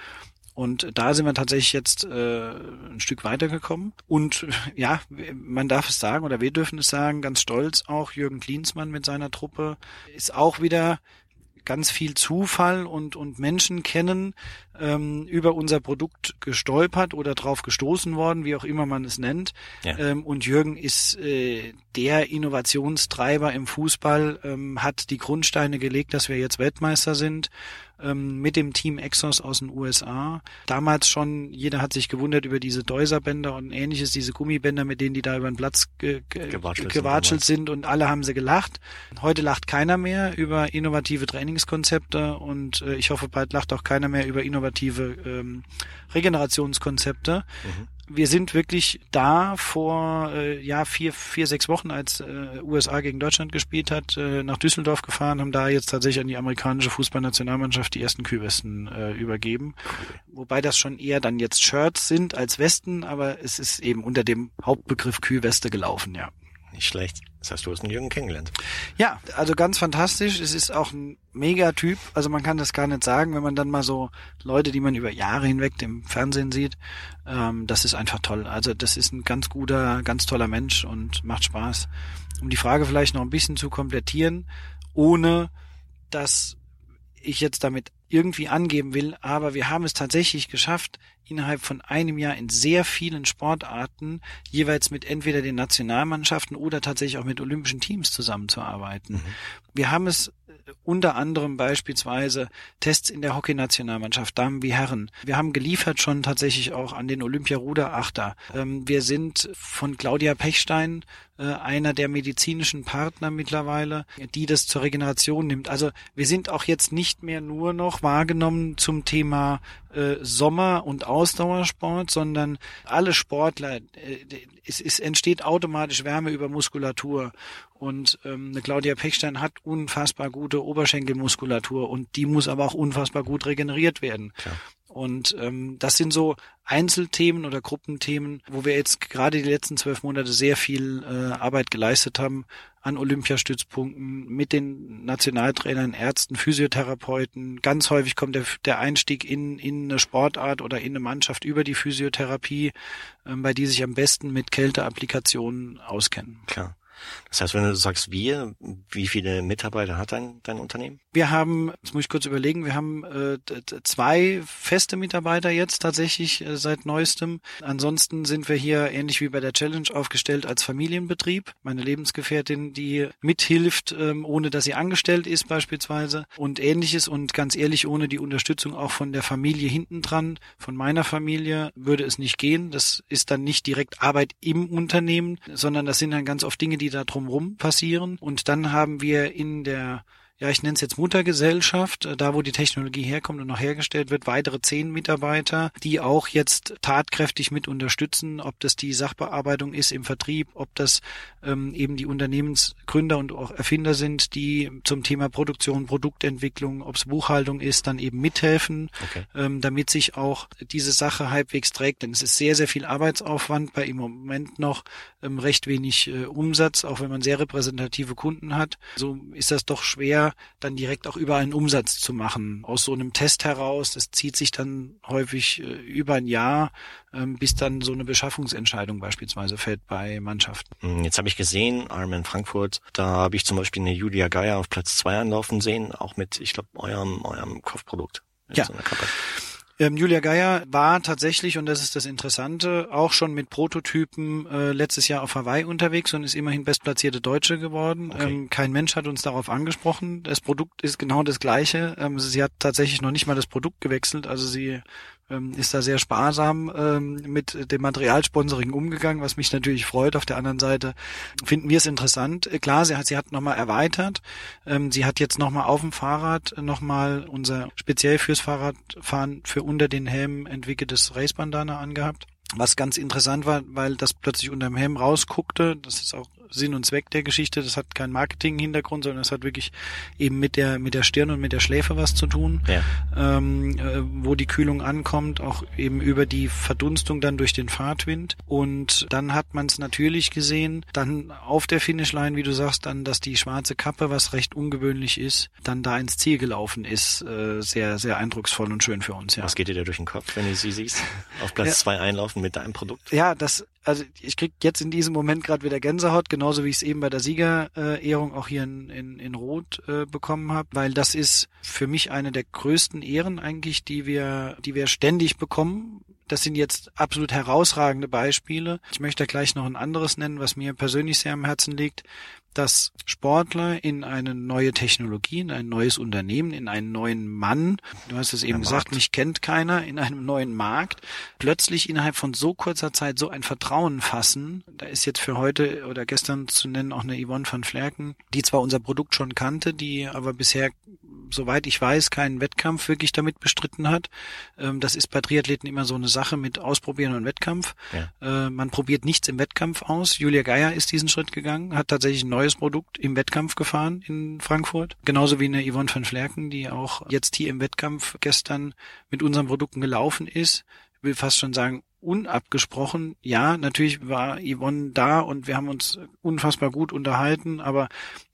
Und da sind wir tatsächlich jetzt äh, ein Stück weitergekommen. Und ja, man darf es sagen oder wir dürfen es sagen, ganz stolz auch Jürgen Klinsmann mit seiner Truppe ist auch wieder ganz viel Zufall und, und Menschen kennen, ähm, über unser Produkt gestolpert oder drauf gestoßen worden, wie auch immer man es nennt. Ja. Ähm, und Jürgen ist äh, der Innovationstreiber im Fußball, ähm, hat die Grundsteine gelegt, dass wir jetzt Weltmeister sind ähm, mit dem Team Exos aus den USA. Damals schon, jeder hat sich gewundert über diese Deuserbänder und ähnliches, diese Gummibänder, mit denen die da über den Platz ge ge gewatschelt, gewatschelt sind, sind und alle haben sie gelacht. Heute lacht keiner mehr über innovative Trainingskonzepte und äh, ich hoffe, bald lacht auch keiner mehr über innovative ähm, Regenerationskonzepte. Mhm wir sind wirklich da vor äh, ja vier, vier, sechs Wochen, als äh, USA gegen Deutschland gespielt hat, äh, nach Düsseldorf gefahren, haben da jetzt tatsächlich an die amerikanische Fußballnationalmannschaft die ersten Kühlwesten äh, übergeben. Wobei das schon eher dann jetzt Shirts sind als Westen, aber es ist eben unter dem Hauptbegriff Kühlweste gelaufen, ja. Nicht schlecht. Das heißt, du hast einen Jürgen kennengelernt. Ja, also ganz fantastisch. Es ist auch ein Megatyp. Also man kann das gar nicht sagen, wenn man dann mal so Leute, die man über Jahre hinweg im Fernsehen sieht, ähm, das ist einfach toll. Also das ist ein ganz guter, ganz toller Mensch und macht Spaß. Um die Frage vielleicht noch ein bisschen zu komplettieren, ohne dass ich jetzt damit irgendwie angeben will, aber wir haben es tatsächlich geschafft, innerhalb von einem Jahr in sehr vielen Sportarten jeweils mit entweder den Nationalmannschaften oder tatsächlich auch mit olympischen Teams zusammenzuarbeiten. Mhm. Wir haben es unter anderem beispielsweise Tests in der Hockeynationalmannschaft, Damen wie Herren. Wir haben geliefert schon tatsächlich auch an den Olympia-Ruderachter. Ähm, wir sind von Claudia Pechstein äh, einer der medizinischen Partner mittlerweile, die das zur Regeneration nimmt. Also wir sind auch jetzt nicht mehr nur noch wahrgenommen zum Thema äh, Sommer- und Ausdauersport, sondern alle Sportler, äh, es, es entsteht automatisch Wärme über Muskulatur. Und ähm, eine Claudia Pechstein hat unfassbar gute Oberschenkelmuskulatur und die muss aber auch unfassbar gut regeneriert werden. Klar. Und ähm, das sind so Einzelthemen oder Gruppenthemen, wo wir jetzt gerade die letzten zwölf Monate sehr viel äh, Arbeit geleistet haben an Olympiastützpunkten mit den Nationaltrainern, Ärzten, Physiotherapeuten. Ganz häufig kommt der, der Einstieg in, in eine Sportart oder in eine Mannschaft über die Physiotherapie, äh, bei die sich am besten mit Kälteapplikationen auskennen. Klar. Das heißt, wenn du sagst wir, wie viele Mitarbeiter hat dein, dein Unternehmen? Wir haben, jetzt muss ich kurz überlegen, wir haben äh, zwei feste Mitarbeiter jetzt tatsächlich äh, seit neuestem. Ansonsten sind wir hier ähnlich wie bei der Challenge aufgestellt als Familienbetrieb. Meine Lebensgefährtin, die mithilft, ähm, ohne dass sie angestellt ist beispielsweise und ähnliches und ganz ehrlich, ohne die Unterstützung auch von der Familie hinten dran, von meiner Familie, würde es nicht gehen. Das ist dann nicht direkt Arbeit im Unternehmen, sondern das sind dann ganz oft Dinge, die da drumherum passieren. Und dann haben wir in der ja, ich nenne es jetzt Muttergesellschaft, äh, da wo die Technologie herkommt und noch hergestellt wird, weitere zehn Mitarbeiter, die auch jetzt tatkräftig mit unterstützen, ob das die Sachbearbeitung ist im Vertrieb, ob das ähm, eben die Unternehmensgründer und auch Erfinder sind, die zum Thema Produktion, Produktentwicklung, ob es Buchhaltung ist, dann eben mithelfen, okay. ähm, damit sich auch diese Sache halbwegs trägt. Denn es ist sehr, sehr viel Arbeitsaufwand, bei im Moment noch ähm, recht wenig äh, Umsatz, auch wenn man sehr repräsentative Kunden hat. So ist das doch schwer, dann direkt auch überall einen Umsatz zu machen. Aus so einem Test heraus, das zieht sich dann häufig äh, über ein Jahr, ähm, bis dann so eine Beschaffungsentscheidung beispielsweise fällt bei Mannschaften. Hm, jetzt habe ich gesehen, Ironman Frankfurt, da habe ich zum Beispiel eine Julia Geier auf Platz zwei anlaufen sehen, auch mit, ich glaube, eurem, eurem Kopfprodukt. Ja. So ähm, Julia Geier war tatsächlich, und das ist das Interessante, auch schon mit Prototypen äh, letztes Jahr auf Hawaii unterwegs und ist immerhin bestplatzierte Deutsche geworden. Okay. Ähm, kein Mensch hat uns darauf angesprochen. Das Produkt ist genau das gleiche. Ähm, sie hat tatsächlich noch nicht mal das Produkt gewechselt. Also sie ähm, ist da sehr sparsam ähm, mit dem Materialsponsoring umgegangen, was mich natürlich freut. Auf der anderen Seite finden wir es interessant. Äh, klar, sie hat, sie hat nochmal erweitert. Ähm, sie hat jetzt nochmal auf dem Fahrrad nochmal unser speziell fürs Fahrradfahren für unter den Helm entwickeltes Racebandana angehabt. Was ganz interessant war, weil das plötzlich unter dem Helm rausguckte. Das ist auch Sinn und Zweck der Geschichte. Das hat keinen Marketing-Hintergrund, sondern es hat wirklich eben mit der mit der Stirn und mit der Schläfe was zu tun, ja. ähm, äh, wo die Kühlung ankommt, auch eben über die Verdunstung dann durch den Fahrtwind. Und dann hat man es natürlich gesehen, dann auf der Finishline, wie du sagst, dann, dass die schwarze Kappe, was recht ungewöhnlich ist, dann da ins Ziel gelaufen ist, äh, sehr sehr eindrucksvoll und schön für uns. Ja. Was geht dir da durch den Kopf, wenn du sie siehst? Auf Platz ja. zwei einlaufen mit deinem Produkt? Ja, das also ich krieg jetzt in diesem Moment gerade wieder Gänsehaut, genauso wie ich es eben bei der Siegerehrung auch hier in, in, in Rot äh, bekommen habe, weil das ist für mich eine der größten Ehren eigentlich, die wir, die wir ständig bekommen. Das sind jetzt absolut herausragende Beispiele. Ich möchte gleich noch ein anderes nennen, was mir persönlich sehr am Herzen liegt dass Sportler in eine neue Technologie, in ein neues Unternehmen, in einen neuen Mann, du hast es eben gesagt, mich kennt keiner, in einem neuen Markt, plötzlich innerhalb von so kurzer Zeit so ein Vertrauen fassen. Da ist jetzt für heute oder gestern zu nennen auch eine Yvonne van Flerken, die zwar unser Produkt schon kannte, die aber bisher soweit ich weiß, keinen Wettkampf wirklich damit bestritten hat. Ähm, das ist bei Triathleten immer so eine Sache mit Ausprobieren und Wettkampf. Ja. Äh, man probiert nichts im Wettkampf aus. Julia Geier ist diesen Schritt gegangen, hat tatsächlich ein neues Produkt im Wettkampf gefahren in Frankfurt. Genauso wie eine Yvonne van Flerken, die auch jetzt hier im Wettkampf gestern mit unseren Produkten gelaufen ist will fast schon sagen, unabgesprochen. Ja, natürlich war Yvonne da und wir haben uns unfassbar gut unterhalten, aber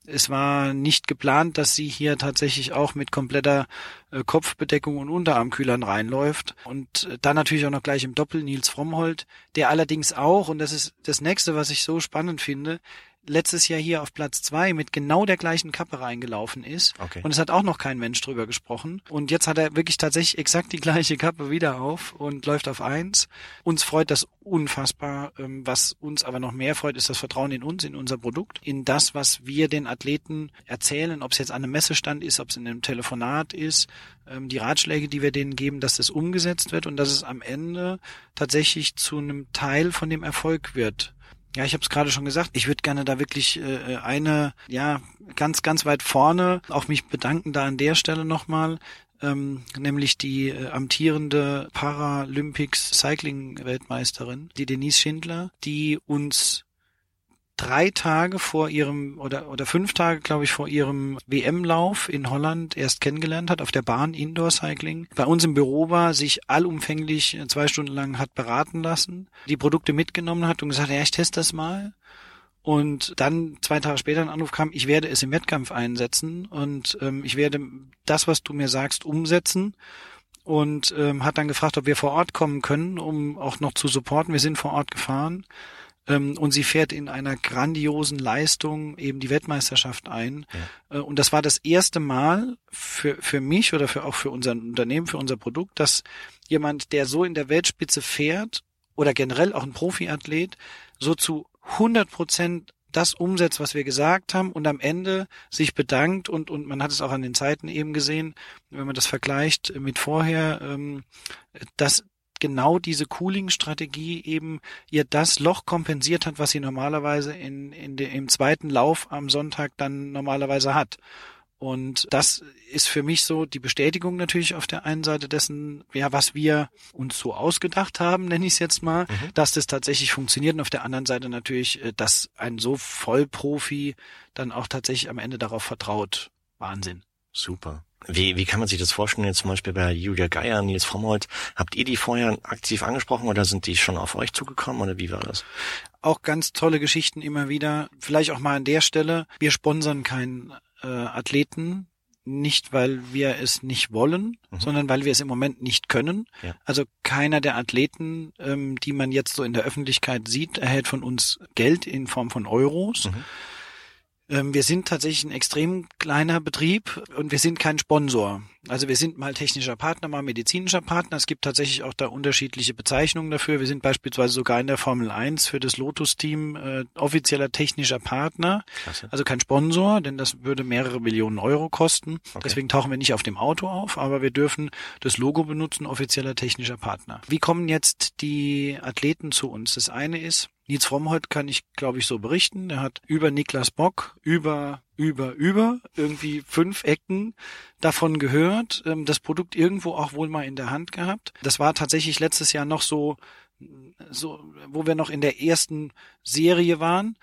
es war nicht geplant, dass sie hier tatsächlich auch mit kompletter äh, Kopfbedeckung und Unterarmkühlern reinläuft. Und äh, dann natürlich auch noch gleich im Doppel Nils Frommhold, der allerdings auch, und das ist das nächste, was ich so spannend finde, letztes Jahr hier auf Platz zwei mit genau der gleichen Kappe reingelaufen ist. Okay. Und es hat auch noch kein Mensch drüber gesprochen. Und jetzt hat er wirklich tatsächlich exakt die gleiche Kappe wieder auf und läuft auf eins. Uns freut das unfassbar. Ähm, was uns aber noch mehr freut, ist das Vertrauen in uns, in unser Produkt, in das, was wir den Athleten erzählen, ob es jetzt an einem Messestand ist, ob es in einem Telefonat ist, ähm, die Ratschläge, die wir denen geben, dass das umgesetzt wird und dass es am Ende tatsächlich zu einem Teil von dem Erfolg wird. Ja, ich habe es gerade schon gesagt. Ich würde gerne da wirklich äh, eine, ja, ganz, ganz weit vorne auch mich bedanken da an der Stelle nochmal. Ähm, nämlich die äh, amtierende Paralympics Cycling Weltmeisterin, die Denise Schindler, die uns drei Tage vor ihrem oder oder fünf Tage, glaube ich, vor ihrem WM-Lauf in Holland erst kennengelernt hat auf der Bahn Indoor Cycling. Bei uns im Büro war, sich allumfänglich äh, zwei Stunden lang hat beraten lassen, die Produkte mitgenommen hat und gesagt, ja, ich teste das mal. Und dann zwei Tage später ein Anruf kam, ich werde es im Wettkampf einsetzen und ähm, ich werde das, was du mir sagst, umsetzen und ähm, hat dann gefragt, ob wir vor Ort kommen können, um auch noch zu supporten. Wir sind vor Ort gefahren und sie fährt in einer grandiosen Leistung eben die Weltmeisterschaft ein. Ja. Äh, und das war das erste Mal für, für mich oder für auch für unser Unternehmen, für unser Produkt, dass jemand, der so in der Weltspitze fährt oder generell auch ein Profiathlet, so zu 100 Prozent das umsetzt, was wir gesagt haben und am Ende sich bedankt und, und man hat es auch an den Zeiten eben gesehen, wenn man das vergleicht mit vorher, ähm, dass genau diese Cooling-Strategie eben ihr das Loch kompensiert hat, was sie normalerweise in, in de, im zweiten Lauf am Sonntag dann normalerweise hat. Und das ist für mich so die Bestätigung natürlich auf der einen Seite dessen, ja, was wir uns so ausgedacht haben, nenne ich es jetzt mal, mhm. dass das tatsächlich funktioniert. Und auf der anderen Seite natürlich, äh, dass ein so Vollprofi dann auch tatsächlich am Ende darauf vertraut. Wahnsinn. Super. Wie, wie kann man sich das vorstellen, jetzt zum Beispiel bei Julia Geier, Nils Frommold? Habt ihr die vorher aktiv angesprochen oder sind die schon auf euch zugekommen oder wie war das? Auch ganz tolle Geschichten immer wieder. Vielleicht auch mal an der Stelle. Wir sponsern keinen äh, Athleten, nicht weil wir es nicht wollen, mhm. sondern weil wir es im Moment nicht können. Ja. Also keiner der Athleten, ähm, die man jetzt so in der Öffentlichkeit sieht, erhält von uns Geld in Form von Euros. Mhm wir sind tatsächlich ein extrem kleiner Betrieb und wir sind kein Sponsor. Also wir sind mal technischer Partner, mal medizinischer Partner. Es gibt tatsächlich auch da unterschiedliche Bezeichnungen dafür. Wir sind beispielsweise sogar in der Formel 1 für das Lotus-Team äh, offizieller technischer Partner. Klasse. Also kein Sponsor, denn das würde mehrere Millionen Euro kosten. Okay. Deswegen tauchen wir nicht auf dem Auto auf, aber wir dürfen das Logo benutzen, offizieller technischer Partner. Wie kommen jetzt die Athleten zu uns? Das eine ist, Nils Frommholt kann ich, glaube ich, so berichten. Er hat über Niklas Bock, über, über, über irgendwie fünf Ecken davon gehört, ähm, das Produkt irgendwo auch wohl mal in der Hand gehabt. Das war tatsächlich letztes Jahr noch so, so, wo wir noch in der ersten Serie waren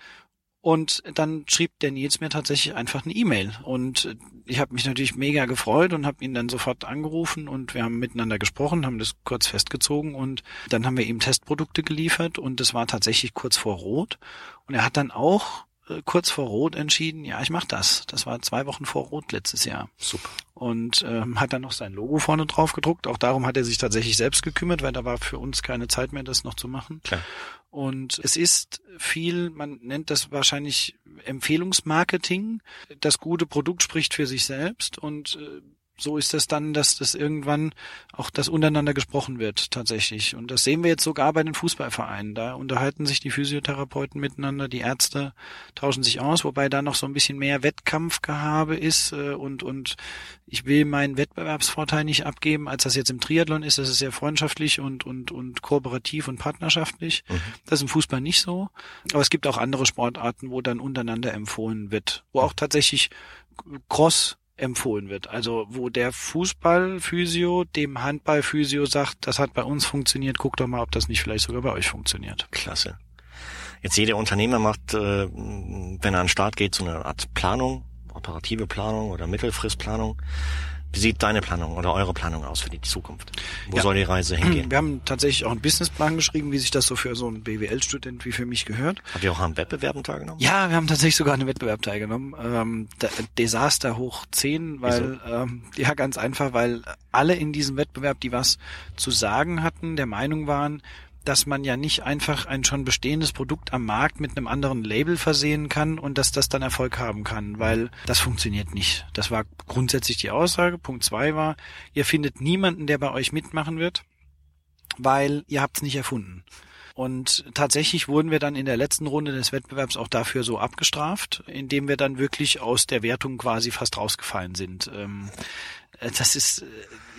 und dann schrieb der Nils mir tatsächlich einfach eine E-Mail. Und ich habe mich natürlich mega gefreut und habe ihn dann sofort angerufen und wir haben miteinander gesprochen, haben das kurz festgezogen und dann haben wir ihm Testprodukte geliefert und das war tatsächlich kurz vor Rot. Und er hat dann auch kurz vor Rot entschieden, ja, ich mach das. Das war zwei Wochen vor Rot letztes Jahr. Super. Und ähm, hat dann noch sein Logo vorne drauf gedruckt. Auch darum hat er sich tatsächlich selbst gekümmert, weil da war für uns keine Zeit mehr, das noch zu machen. Klar. Und es ist viel, man nennt das wahrscheinlich Empfehlungsmarketing. Das gute Produkt spricht für sich selbst und äh, so ist es dann, dass das irgendwann auch das untereinander gesprochen wird tatsächlich. Und das sehen wir jetzt sogar bei den Fußballvereinen. Da unterhalten sich die Physiotherapeuten miteinander, die Ärzte tauschen sich aus, wobei da noch so ein bisschen mehr Wettkampfgehabe ist äh, und und ich will meinen Wettbewerbsvorteil nicht abgeben, als das jetzt im Triathlon ist. Das ist sehr freundschaftlich und und und kooperativ und partnerschaftlich. Mhm. Das ist im Fußball nicht so. Aber es gibt auch andere Sportarten, wo dann untereinander empfohlen wird, wo auch tatsächlich Cross empfohlen wird. Also wo der Fußballphysio dem Handballphysio sagt, das hat bei uns funktioniert, guck doch mal, ob das nicht vielleicht sogar bei euch funktioniert. Klasse. Jetzt jeder Unternehmer macht, äh, wenn er an den Start geht, so eine Art Planung, operative Planung oder Mittelfristplanung. Wie sieht deine Planung oder eure Planung aus für die Zukunft? Wo ja. soll die Reise hingehen? Wir haben tatsächlich auch einen Businessplan geschrieben, wie sich das so für so einen BWL-Student wie für mich gehört. Habt ihr auch an Wettbewerben teilgenommen? Ja, wir haben tatsächlich sogar an einem Wettbewerb teilgenommen. Ähm, Desaster hoch 10, weil ähm, ja ganz einfach, weil alle in diesem Wettbewerb, die was zu sagen hatten, der Meinung waren, dass man ja nicht einfach ein schon bestehendes Produkt am Markt mit einem anderen Label versehen kann und dass das dann Erfolg haben kann, weil das funktioniert nicht. Das war grundsätzlich die Aussage. Punkt zwei war, ihr findet niemanden, der bei euch mitmachen wird, weil ihr habt es nicht erfunden. Und tatsächlich wurden wir dann in der letzten Runde des Wettbewerbs auch dafür so abgestraft, indem wir dann wirklich aus der Wertung quasi fast rausgefallen sind. Ähm, äh, das ist äh,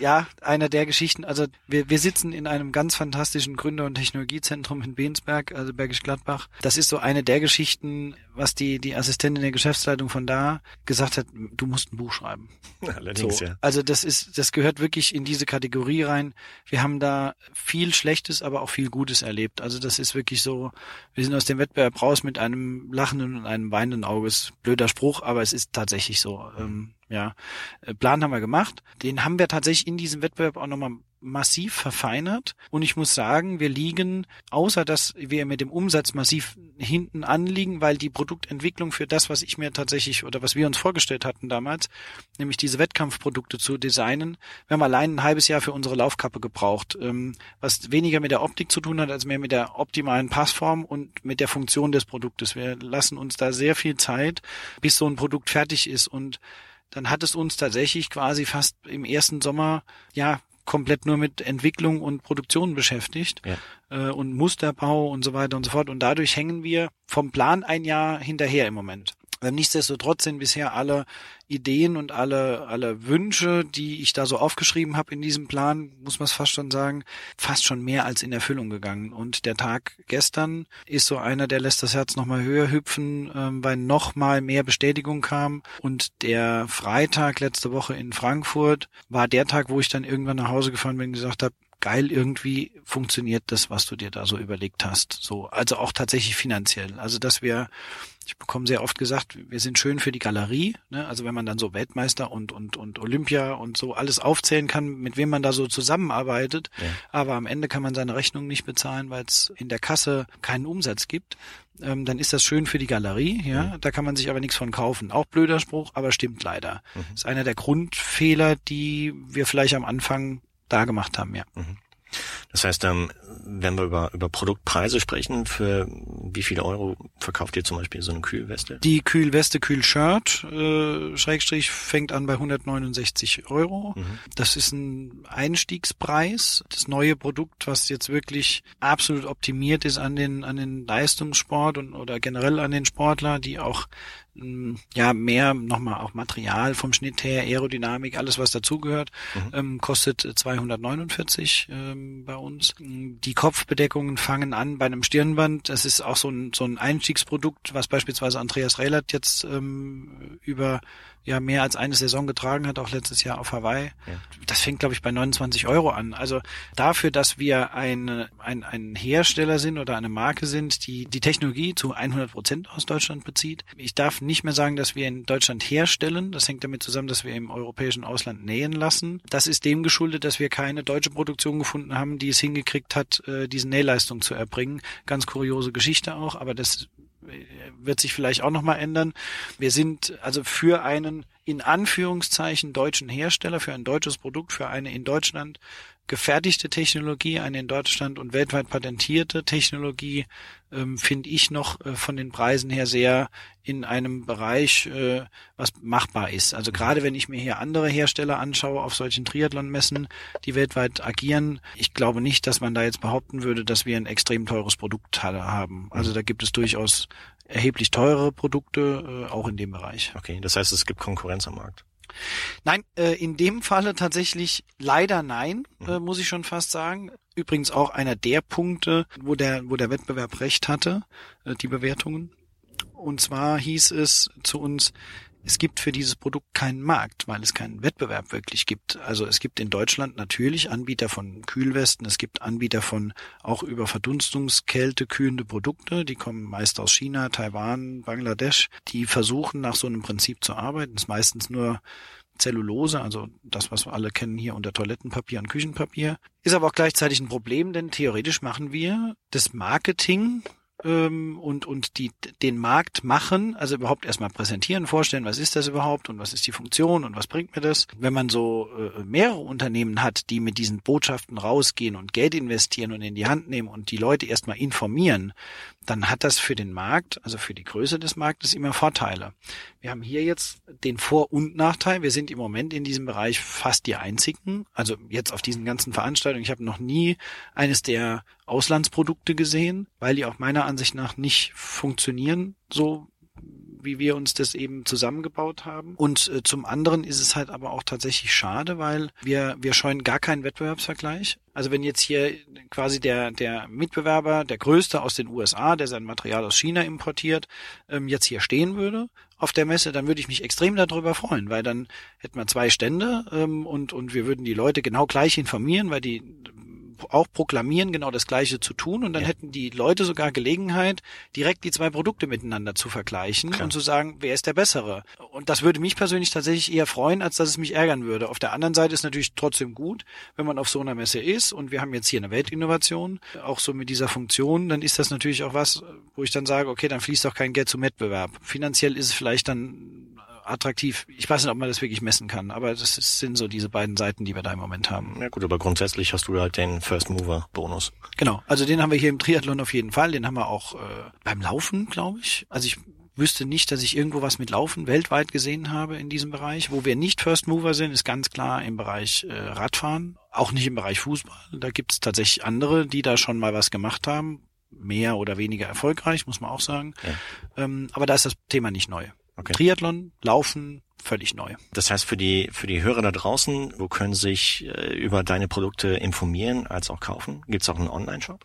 ja einer der Geschichten. Also wir, wir sitzen in einem ganz fantastischen Gründer- und Technologiezentrum in Bensberg, also Bergisch Gladbach. Das ist so eine der Geschichten, was die die Assistentin der Geschäftsleitung von da gesagt hat. Du musst ein Buch schreiben. Allerdings so. ja. Also das ist das gehört wirklich in diese Kategorie rein. Wir haben da viel Schlechtes, aber auch viel Gutes erlebt. Also das ist wirklich so. Wir sind aus dem Wettbewerb raus mit einem lachenden und einem weinenden Auges. Blöder Spruch, aber es ist tatsächlich so. Ähm, ja, äh, Plan haben wir gemacht. Den haben wir tatsächlich in diesem Wettbewerb auch nochmal massiv verfeinert. Und ich muss sagen, wir liegen, außer dass wir mit dem Umsatz massiv hinten anliegen, weil die Produktentwicklung für das, was ich mir tatsächlich oder was wir uns vorgestellt hatten damals, nämlich diese Wettkampfprodukte zu designen, wir haben allein ein halbes Jahr für unsere Laufkappe gebraucht, ähm, was weniger mit der Optik zu tun hat, als mehr mit der optimalen Passform und mit der Funktion des Produktes. Wir lassen uns da sehr viel Zeit, bis so ein Produkt fertig ist und dann hat es uns tatsächlich quasi fast im ersten Sommer ja komplett nur mit Entwicklung und Produktion beschäftigt ja. äh, und Musterbau und so weiter und so fort. Und dadurch hängen wir vom Plan ein Jahr hinterher im Moment. Ähm, nichtsdestotrotz sind bisher alle Ideen und alle, alle Wünsche, die ich da so aufgeschrieben habe in diesem Plan, muss man es fast schon sagen, fast schon mehr als in Erfüllung gegangen. Und der Tag gestern ist so einer, der lässt das Herz nochmal höher hüpfen, ähm, weil nochmal mehr Bestätigung kam. Und der Freitag letzte Woche in Frankfurt war der Tag, wo ich dann irgendwann nach Hause gefahren bin und gesagt habe, geil, irgendwie funktioniert das, was du dir da so überlegt hast. So, also auch tatsächlich finanziell. Also, dass wir, ich bekomme sehr oft gesagt, wir sind schön für die Galerie. Ne? Also wenn man dann so Weltmeister und und und Olympia und so alles aufzählen kann, mit wem man da so zusammenarbeitet, ja. aber am Ende kann man seine Rechnung nicht bezahlen, weil es in der Kasse keinen Umsatz gibt. Ähm, dann ist das schön für die Galerie, ja. Mhm. Da kann man sich aber nichts von kaufen. Auch blöder Spruch, aber stimmt leider. Mhm. Das ist einer der Grundfehler, die wir vielleicht am Anfang da gemacht haben, ja. Mhm. Das heißt, ähm, wenn wir über, über Produktpreise sprechen, für wie viele Euro verkauft ihr zum Beispiel so eine Kühlweste? Die Kühlweste, Kühlshirt, äh, Schrägstrich, fängt an bei 169 Euro. Mhm. Das ist ein Einstiegspreis. Das neue Produkt, was jetzt wirklich absolut optimiert ist an den, an den Leistungssport und oder generell an den Sportler, die auch ja mehr nochmal auch Material vom Schnitt her, Aerodynamik, alles was dazugehört, mhm. ähm, kostet 249 ähm, bei uns. Die Kopfbedeckungen fangen an bei einem Stirnband. Das ist auch so ein, so ein Einstiegsprodukt, was beispielsweise Andreas Rehlert jetzt ähm, über ja mehr als eine Saison getragen hat, auch letztes Jahr auf Hawaii. Ja. Das fängt, glaube ich, bei 29 Euro an. Also dafür, dass wir ein, ein, ein Hersteller sind oder eine Marke sind, die die Technologie zu 100 Prozent aus Deutschland bezieht. Ich darf nicht mehr sagen, dass wir in Deutschland herstellen. Das hängt damit zusammen, dass wir im europäischen Ausland nähen lassen. Das ist dem geschuldet, dass wir keine deutsche Produktion gefunden haben, die es hingekriegt hat, äh, diese Nähleistung zu erbringen. Ganz kuriose Geschichte auch, aber das wird sich vielleicht auch nochmal ändern. Wir sind also für einen in Anführungszeichen deutschen Hersteller, für ein deutsches Produkt, für eine in Deutschland gefertigte Technologie, eine in Deutschland und weltweit patentierte Technologie, ähm, finde ich noch äh, von den Preisen her sehr in einem Bereich, äh, was machbar ist. Also gerade wenn ich mir hier andere Hersteller anschaue auf solchen Triathlon-Messen, die weltweit agieren, ich glaube nicht, dass man da jetzt behaupten würde, dass wir ein extrem teures Produkt haben. Also da gibt es durchaus erheblich teure Produkte, äh, auch in dem Bereich. Okay, das heißt, es gibt Konkurrenz am Markt. Nein, äh, in dem Falle tatsächlich leider nein, mhm. äh, muss ich schon fast sagen. Übrigens auch einer der Punkte, wo der, wo der Wettbewerb recht hatte, äh, die Bewertungen. Und zwar hieß es zu uns, es gibt für dieses Produkt keinen Markt, weil es keinen Wettbewerb wirklich gibt. Also es gibt in Deutschland natürlich Anbieter von Kühlwesten, es gibt Anbieter von auch über Verdunstungskälte kühlende Produkte, die kommen meist aus China, Taiwan, Bangladesch, die versuchen nach so einem Prinzip zu arbeiten. Das ist meistens nur Zellulose, also das, was wir alle kennen hier unter Toilettenpapier und Küchenpapier. Ist aber auch gleichzeitig ein Problem, denn theoretisch machen wir das Marketing ähm, und, und die den Markt machen, also überhaupt erstmal präsentieren, vorstellen, was ist das überhaupt und was ist die Funktion und was bringt mir das. Wenn man so äh, mehrere Unternehmen hat, die mit diesen Botschaften rausgehen und Geld investieren und in die Hand nehmen und die Leute erstmal informieren, dann hat das für den Markt, also für die Größe des Marktes immer Vorteile. Wir haben hier jetzt den Vor- und Nachteil. Wir sind im Moment in diesem Bereich fast die einzigen. Also jetzt auf diesen ganzen Veranstaltungen. Ich habe noch nie eines der Auslandsprodukte gesehen, weil die auch meiner Ansicht nach nicht funktionieren, so wie wir uns das eben zusammengebaut haben. Und äh, zum anderen ist es halt aber auch tatsächlich schade, weil wir, wir scheuen gar keinen Wettbewerbsvergleich. Also wenn jetzt hier quasi der, der Mitbewerber, der größte aus den USA, der sein Material aus China importiert, ähm, jetzt hier stehen würde auf der Messe, dann würde ich mich extrem darüber freuen, weil dann hätten wir zwei Stände ähm, und, und wir würden die Leute genau gleich informieren, weil die auch proklamieren, genau das Gleiche zu tun. Und dann ja. hätten die Leute sogar Gelegenheit, direkt die zwei Produkte miteinander zu vergleichen Klar. und zu sagen, wer ist der bessere. Und das würde mich persönlich tatsächlich eher freuen, als dass es mich ärgern würde. Auf der anderen Seite ist natürlich trotzdem gut, wenn man auf so einer Messe ist und wir haben jetzt hier eine Weltinnovation, auch so mit dieser Funktion, dann ist das natürlich auch was, wo ich dann sage, okay, dann fließt auch kein Geld zum Wettbewerb. Finanziell ist es vielleicht dann attraktiv. Ich weiß nicht, ob man das wirklich messen kann, aber das sind so diese beiden Seiten, die wir da im Moment haben. Ja gut, aber grundsätzlich hast du halt den First Mover Bonus. Genau, also den haben wir hier im Triathlon auf jeden Fall. Den haben wir auch äh, beim Laufen, glaube ich. Also ich wüsste nicht, dass ich irgendwo was mit Laufen weltweit gesehen habe in diesem Bereich. Wo wir nicht First Mover sind, ist ganz klar im Bereich äh, Radfahren, auch nicht im Bereich Fußball. Da gibt es tatsächlich andere, die da schon mal was gemacht haben. Mehr oder weniger erfolgreich, muss man auch sagen. Ja. Ähm, aber da ist das Thema nicht neu. Okay. Triathlon, Laufen, völlig neu. Das heißt für die für die Hörer da draußen, wo können sich äh, über deine Produkte informieren als auch kaufen? Gibt es auch einen Online-Shop?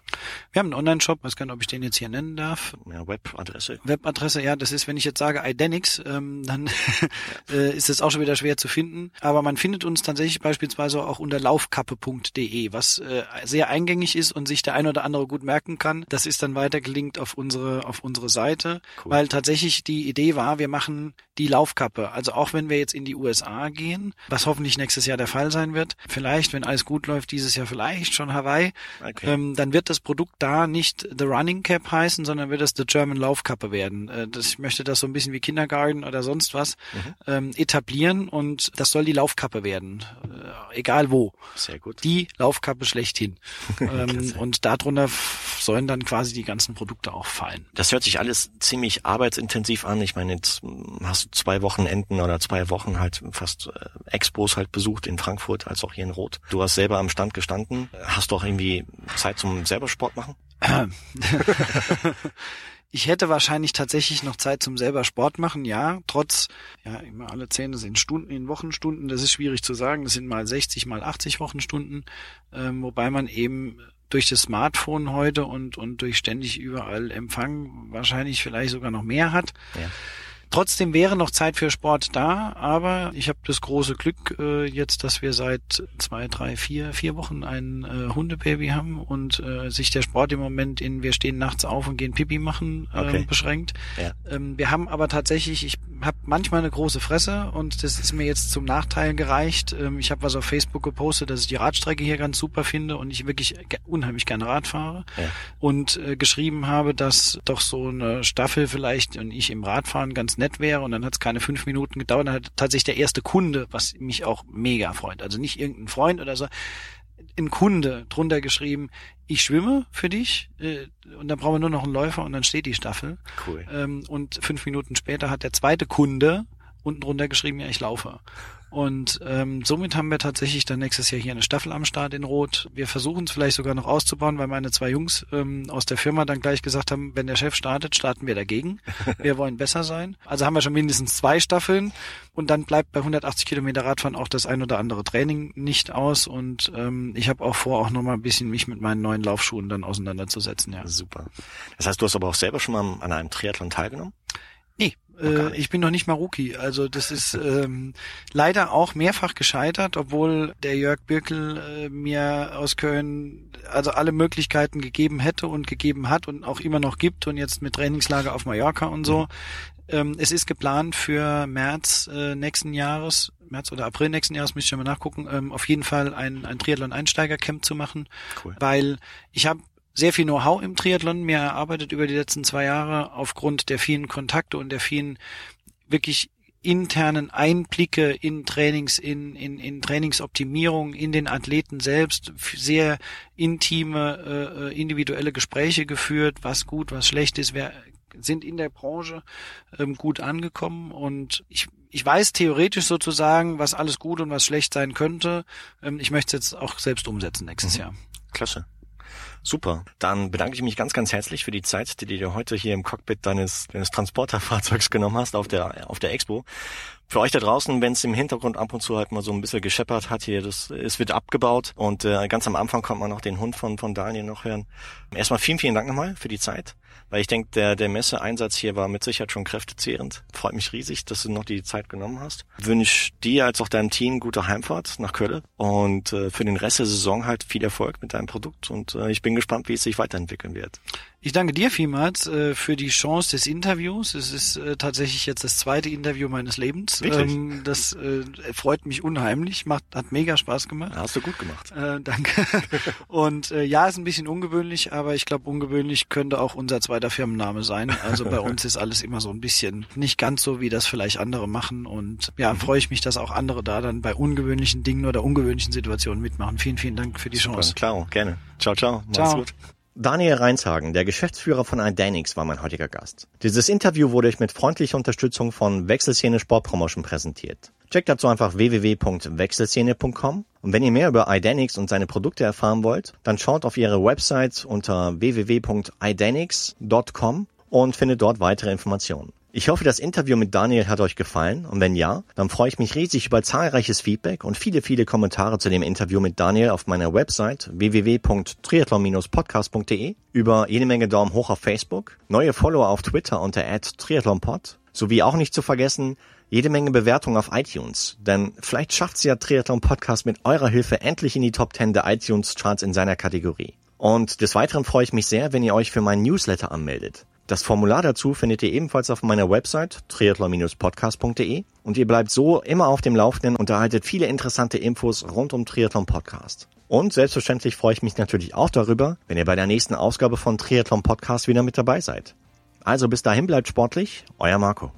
Wir haben einen Online-Shop, weiß gar nicht, ob ich den jetzt hier nennen darf. Ja, Webadresse. Webadresse, ja, das ist, wenn ich jetzt sage Idenix, ähm, dann äh, ist es auch schon wieder schwer zu finden. Aber man findet uns tatsächlich beispielsweise auch unter laufkappe.de, was äh, sehr eingängig ist und sich der ein oder andere gut merken kann. Das ist dann weiter gelinkt auf unsere auf unsere Seite, cool. weil tatsächlich die Idee war, wir machen die Laufkappe, also auch wenn wir jetzt in die USA gehen, was hoffentlich nächstes Jahr der Fall sein wird, vielleicht, wenn alles gut läuft, dieses Jahr vielleicht schon Hawaii, okay. ähm, dann wird das Produkt da nicht The Running Cap heißen, sondern wird es The German Laufkappe werden. Äh, das, ich möchte das so ein bisschen wie Kindergarten oder sonst was mhm. ähm, etablieren und das soll die Laufkappe werden, äh, egal wo. Sehr gut. Die Laufkappe schlechthin. ähm, und darunter sollen dann quasi die ganzen Produkte auch fallen. Das hört sich alles ziemlich arbeitsintensiv an. Ich meine, jetzt hast du zwei Wochenenden oder zwei Wochen halt fast äh, Expos halt besucht in Frankfurt als auch hier in Rot. Du hast selber am Stand gestanden. Hast du auch irgendwie Zeit zum selber Sport machen? ich hätte wahrscheinlich tatsächlich noch Zeit zum selber Sport machen, ja, trotz, ja, immer alle zehn, das sind Stunden, in Wochenstunden, das ist schwierig zu sagen, das sind mal 60, mal 80 Wochenstunden, ähm, wobei man eben durch das Smartphone heute und, und durch ständig überall Empfang wahrscheinlich vielleicht sogar noch mehr hat. Ja. Trotzdem wäre noch Zeit für Sport da, aber ich habe das große Glück äh, jetzt, dass wir seit zwei, drei, vier, vier Wochen ein äh, Hundebaby haben und äh, sich der Sport im Moment in wir stehen nachts auf und gehen Pipi machen äh, okay. beschränkt. Ja. Ähm, wir haben aber tatsächlich, ich habe manchmal eine große Fresse und das ist mir jetzt zum Nachteil gereicht. Ähm, ich habe was auf Facebook gepostet, dass ich die Radstrecke hier ganz super finde und ich wirklich unheimlich gerne Rad fahre ja. und äh, geschrieben habe, dass doch so eine Staffel vielleicht und ich im Radfahren ganz nett wäre und dann hat es keine fünf Minuten gedauert, dann hat tatsächlich der erste Kunde, was mich auch mega freut, also nicht irgendein Freund oder so, ein Kunde drunter geschrieben, ich schwimme für dich äh, und dann brauchen wir nur noch einen Läufer und dann steht die Staffel. Cool. Ähm, und fünf Minuten später hat der zweite Kunde unten drunter geschrieben, ja, ich laufe. Und ähm, somit haben wir tatsächlich dann nächstes Jahr hier eine Staffel am Start in Rot. Wir versuchen es vielleicht sogar noch auszubauen, weil meine zwei Jungs ähm, aus der Firma dann gleich gesagt haben, wenn der Chef startet, starten wir dagegen. Wir wollen besser sein. Also haben wir schon mindestens zwei Staffeln und dann bleibt bei 180 Kilometer Radfahren auch das ein oder andere Training nicht aus. Und ähm, ich habe auch vor, auch nochmal ein bisschen mich mit meinen neuen Laufschuhen dann auseinanderzusetzen. Ja. Super. Das heißt, du hast aber auch selber schon mal an einem Triathlon teilgenommen? Äh, ich bin noch nicht mal Rookie. Also das ist ähm, leider auch mehrfach gescheitert, obwohl der Jörg Birkel äh, mir aus Köln also alle Möglichkeiten gegeben hätte und gegeben hat und auch immer noch gibt und jetzt mit Trainingslager auf Mallorca und so. Ähm, es ist geplant für März äh, nächsten Jahres, März oder April nächsten Jahres, müsste ich mal nachgucken, ähm, auf jeden Fall ein, ein Triathlon-Einsteiger-Camp zu machen, cool. weil ich habe sehr viel Know-how im Triathlon mir erarbeitet über die letzten zwei Jahre aufgrund der vielen Kontakte und der vielen wirklich internen Einblicke in Trainings, in, in, in Trainingsoptimierung, in den Athleten selbst, sehr intime, äh, individuelle Gespräche geführt, was gut, was schlecht ist, wer sind in der Branche ähm, gut angekommen und ich, ich weiß theoretisch sozusagen, was alles gut und was schlecht sein könnte. Ähm, ich möchte es jetzt auch selbst umsetzen nächstes mhm. Jahr. Klasse. Super. Dann bedanke ich mich ganz, ganz herzlich für die Zeit, die du dir heute hier im Cockpit deines, deines Transporterfahrzeugs genommen hast auf der, auf der Expo. Für euch da draußen, wenn es im Hintergrund ab und zu halt mal so ein bisschen gescheppert hat hier, das, es wird abgebaut und äh, ganz am Anfang kommt man noch den Hund von, von Daniel noch hören. Erstmal vielen, vielen Dank nochmal für die Zeit weil ich denke, der, der Messeeinsatz hier war mit Sicherheit schon kräftezehrend. Freut mich riesig, dass du noch die Zeit genommen hast. Wünsche dir als auch deinem Team gute Heimfahrt nach Köln und äh, für den Rest der Saison halt viel Erfolg mit deinem Produkt und äh, ich bin gespannt, wie es sich weiterentwickeln wird. Ich danke dir vielmals äh, für die Chance des Interviews. Es ist äh, tatsächlich jetzt das zweite Interview meines Lebens. Ähm, das äh, freut mich unheimlich, macht hat mega Spaß gemacht. hast du gut gemacht. Äh, danke. Und äh, ja, ist ein bisschen ungewöhnlich, aber ich glaube, ungewöhnlich könnte auch unser zweiter Firmenname sein. Also bei uns ist alles immer so ein bisschen nicht ganz so, wie das vielleicht andere machen. Und ja, mhm. freue ich mich, dass auch andere da dann bei ungewöhnlichen Dingen oder ungewöhnlichen Situationen mitmachen. Vielen, vielen Dank für die Super, Chance. Klar, gerne. Ciao, ciao. Mach's ciao. gut. Daniel Reinshagen, der Geschäftsführer von Idanix, war mein heutiger Gast. Dieses Interview wurde euch mit freundlicher Unterstützung von Wechselszene Sportpromotion präsentiert. Checkt dazu einfach www.wechselszene.com und wenn ihr mehr über Idanix und seine Produkte erfahren wollt, dann schaut auf ihre Website unter www.idanix.com und findet dort weitere Informationen. Ich hoffe, das Interview mit Daniel hat euch gefallen. Und wenn ja, dann freue ich mich riesig über zahlreiches Feedback und viele, viele Kommentare zu dem Interview mit Daniel auf meiner Website www.triathlon-podcast.de, über jede Menge Daumen hoch auf Facebook, neue Follower auf Twitter unter @triathlonpod, sowie auch nicht zu vergessen, jede Menge Bewertungen auf iTunes, denn vielleicht schafft's ja Triathlon Podcast mit eurer Hilfe endlich in die Top 10 der iTunes Charts in seiner Kategorie. Und des Weiteren freue ich mich sehr, wenn ihr euch für meinen Newsletter anmeldet. Das Formular dazu findet ihr ebenfalls auf meiner Website triathlon-podcast.de und ihr bleibt so immer auf dem Laufenden und erhaltet viele interessante Infos rund um Triathlon Podcast. Und selbstverständlich freue ich mich natürlich auch darüber, wenn ihr bei der nächsten Ausgabe von Triathlon Podcast wieder mit dabei seid. Also bis dahin bleibt sportlich, euer Marco.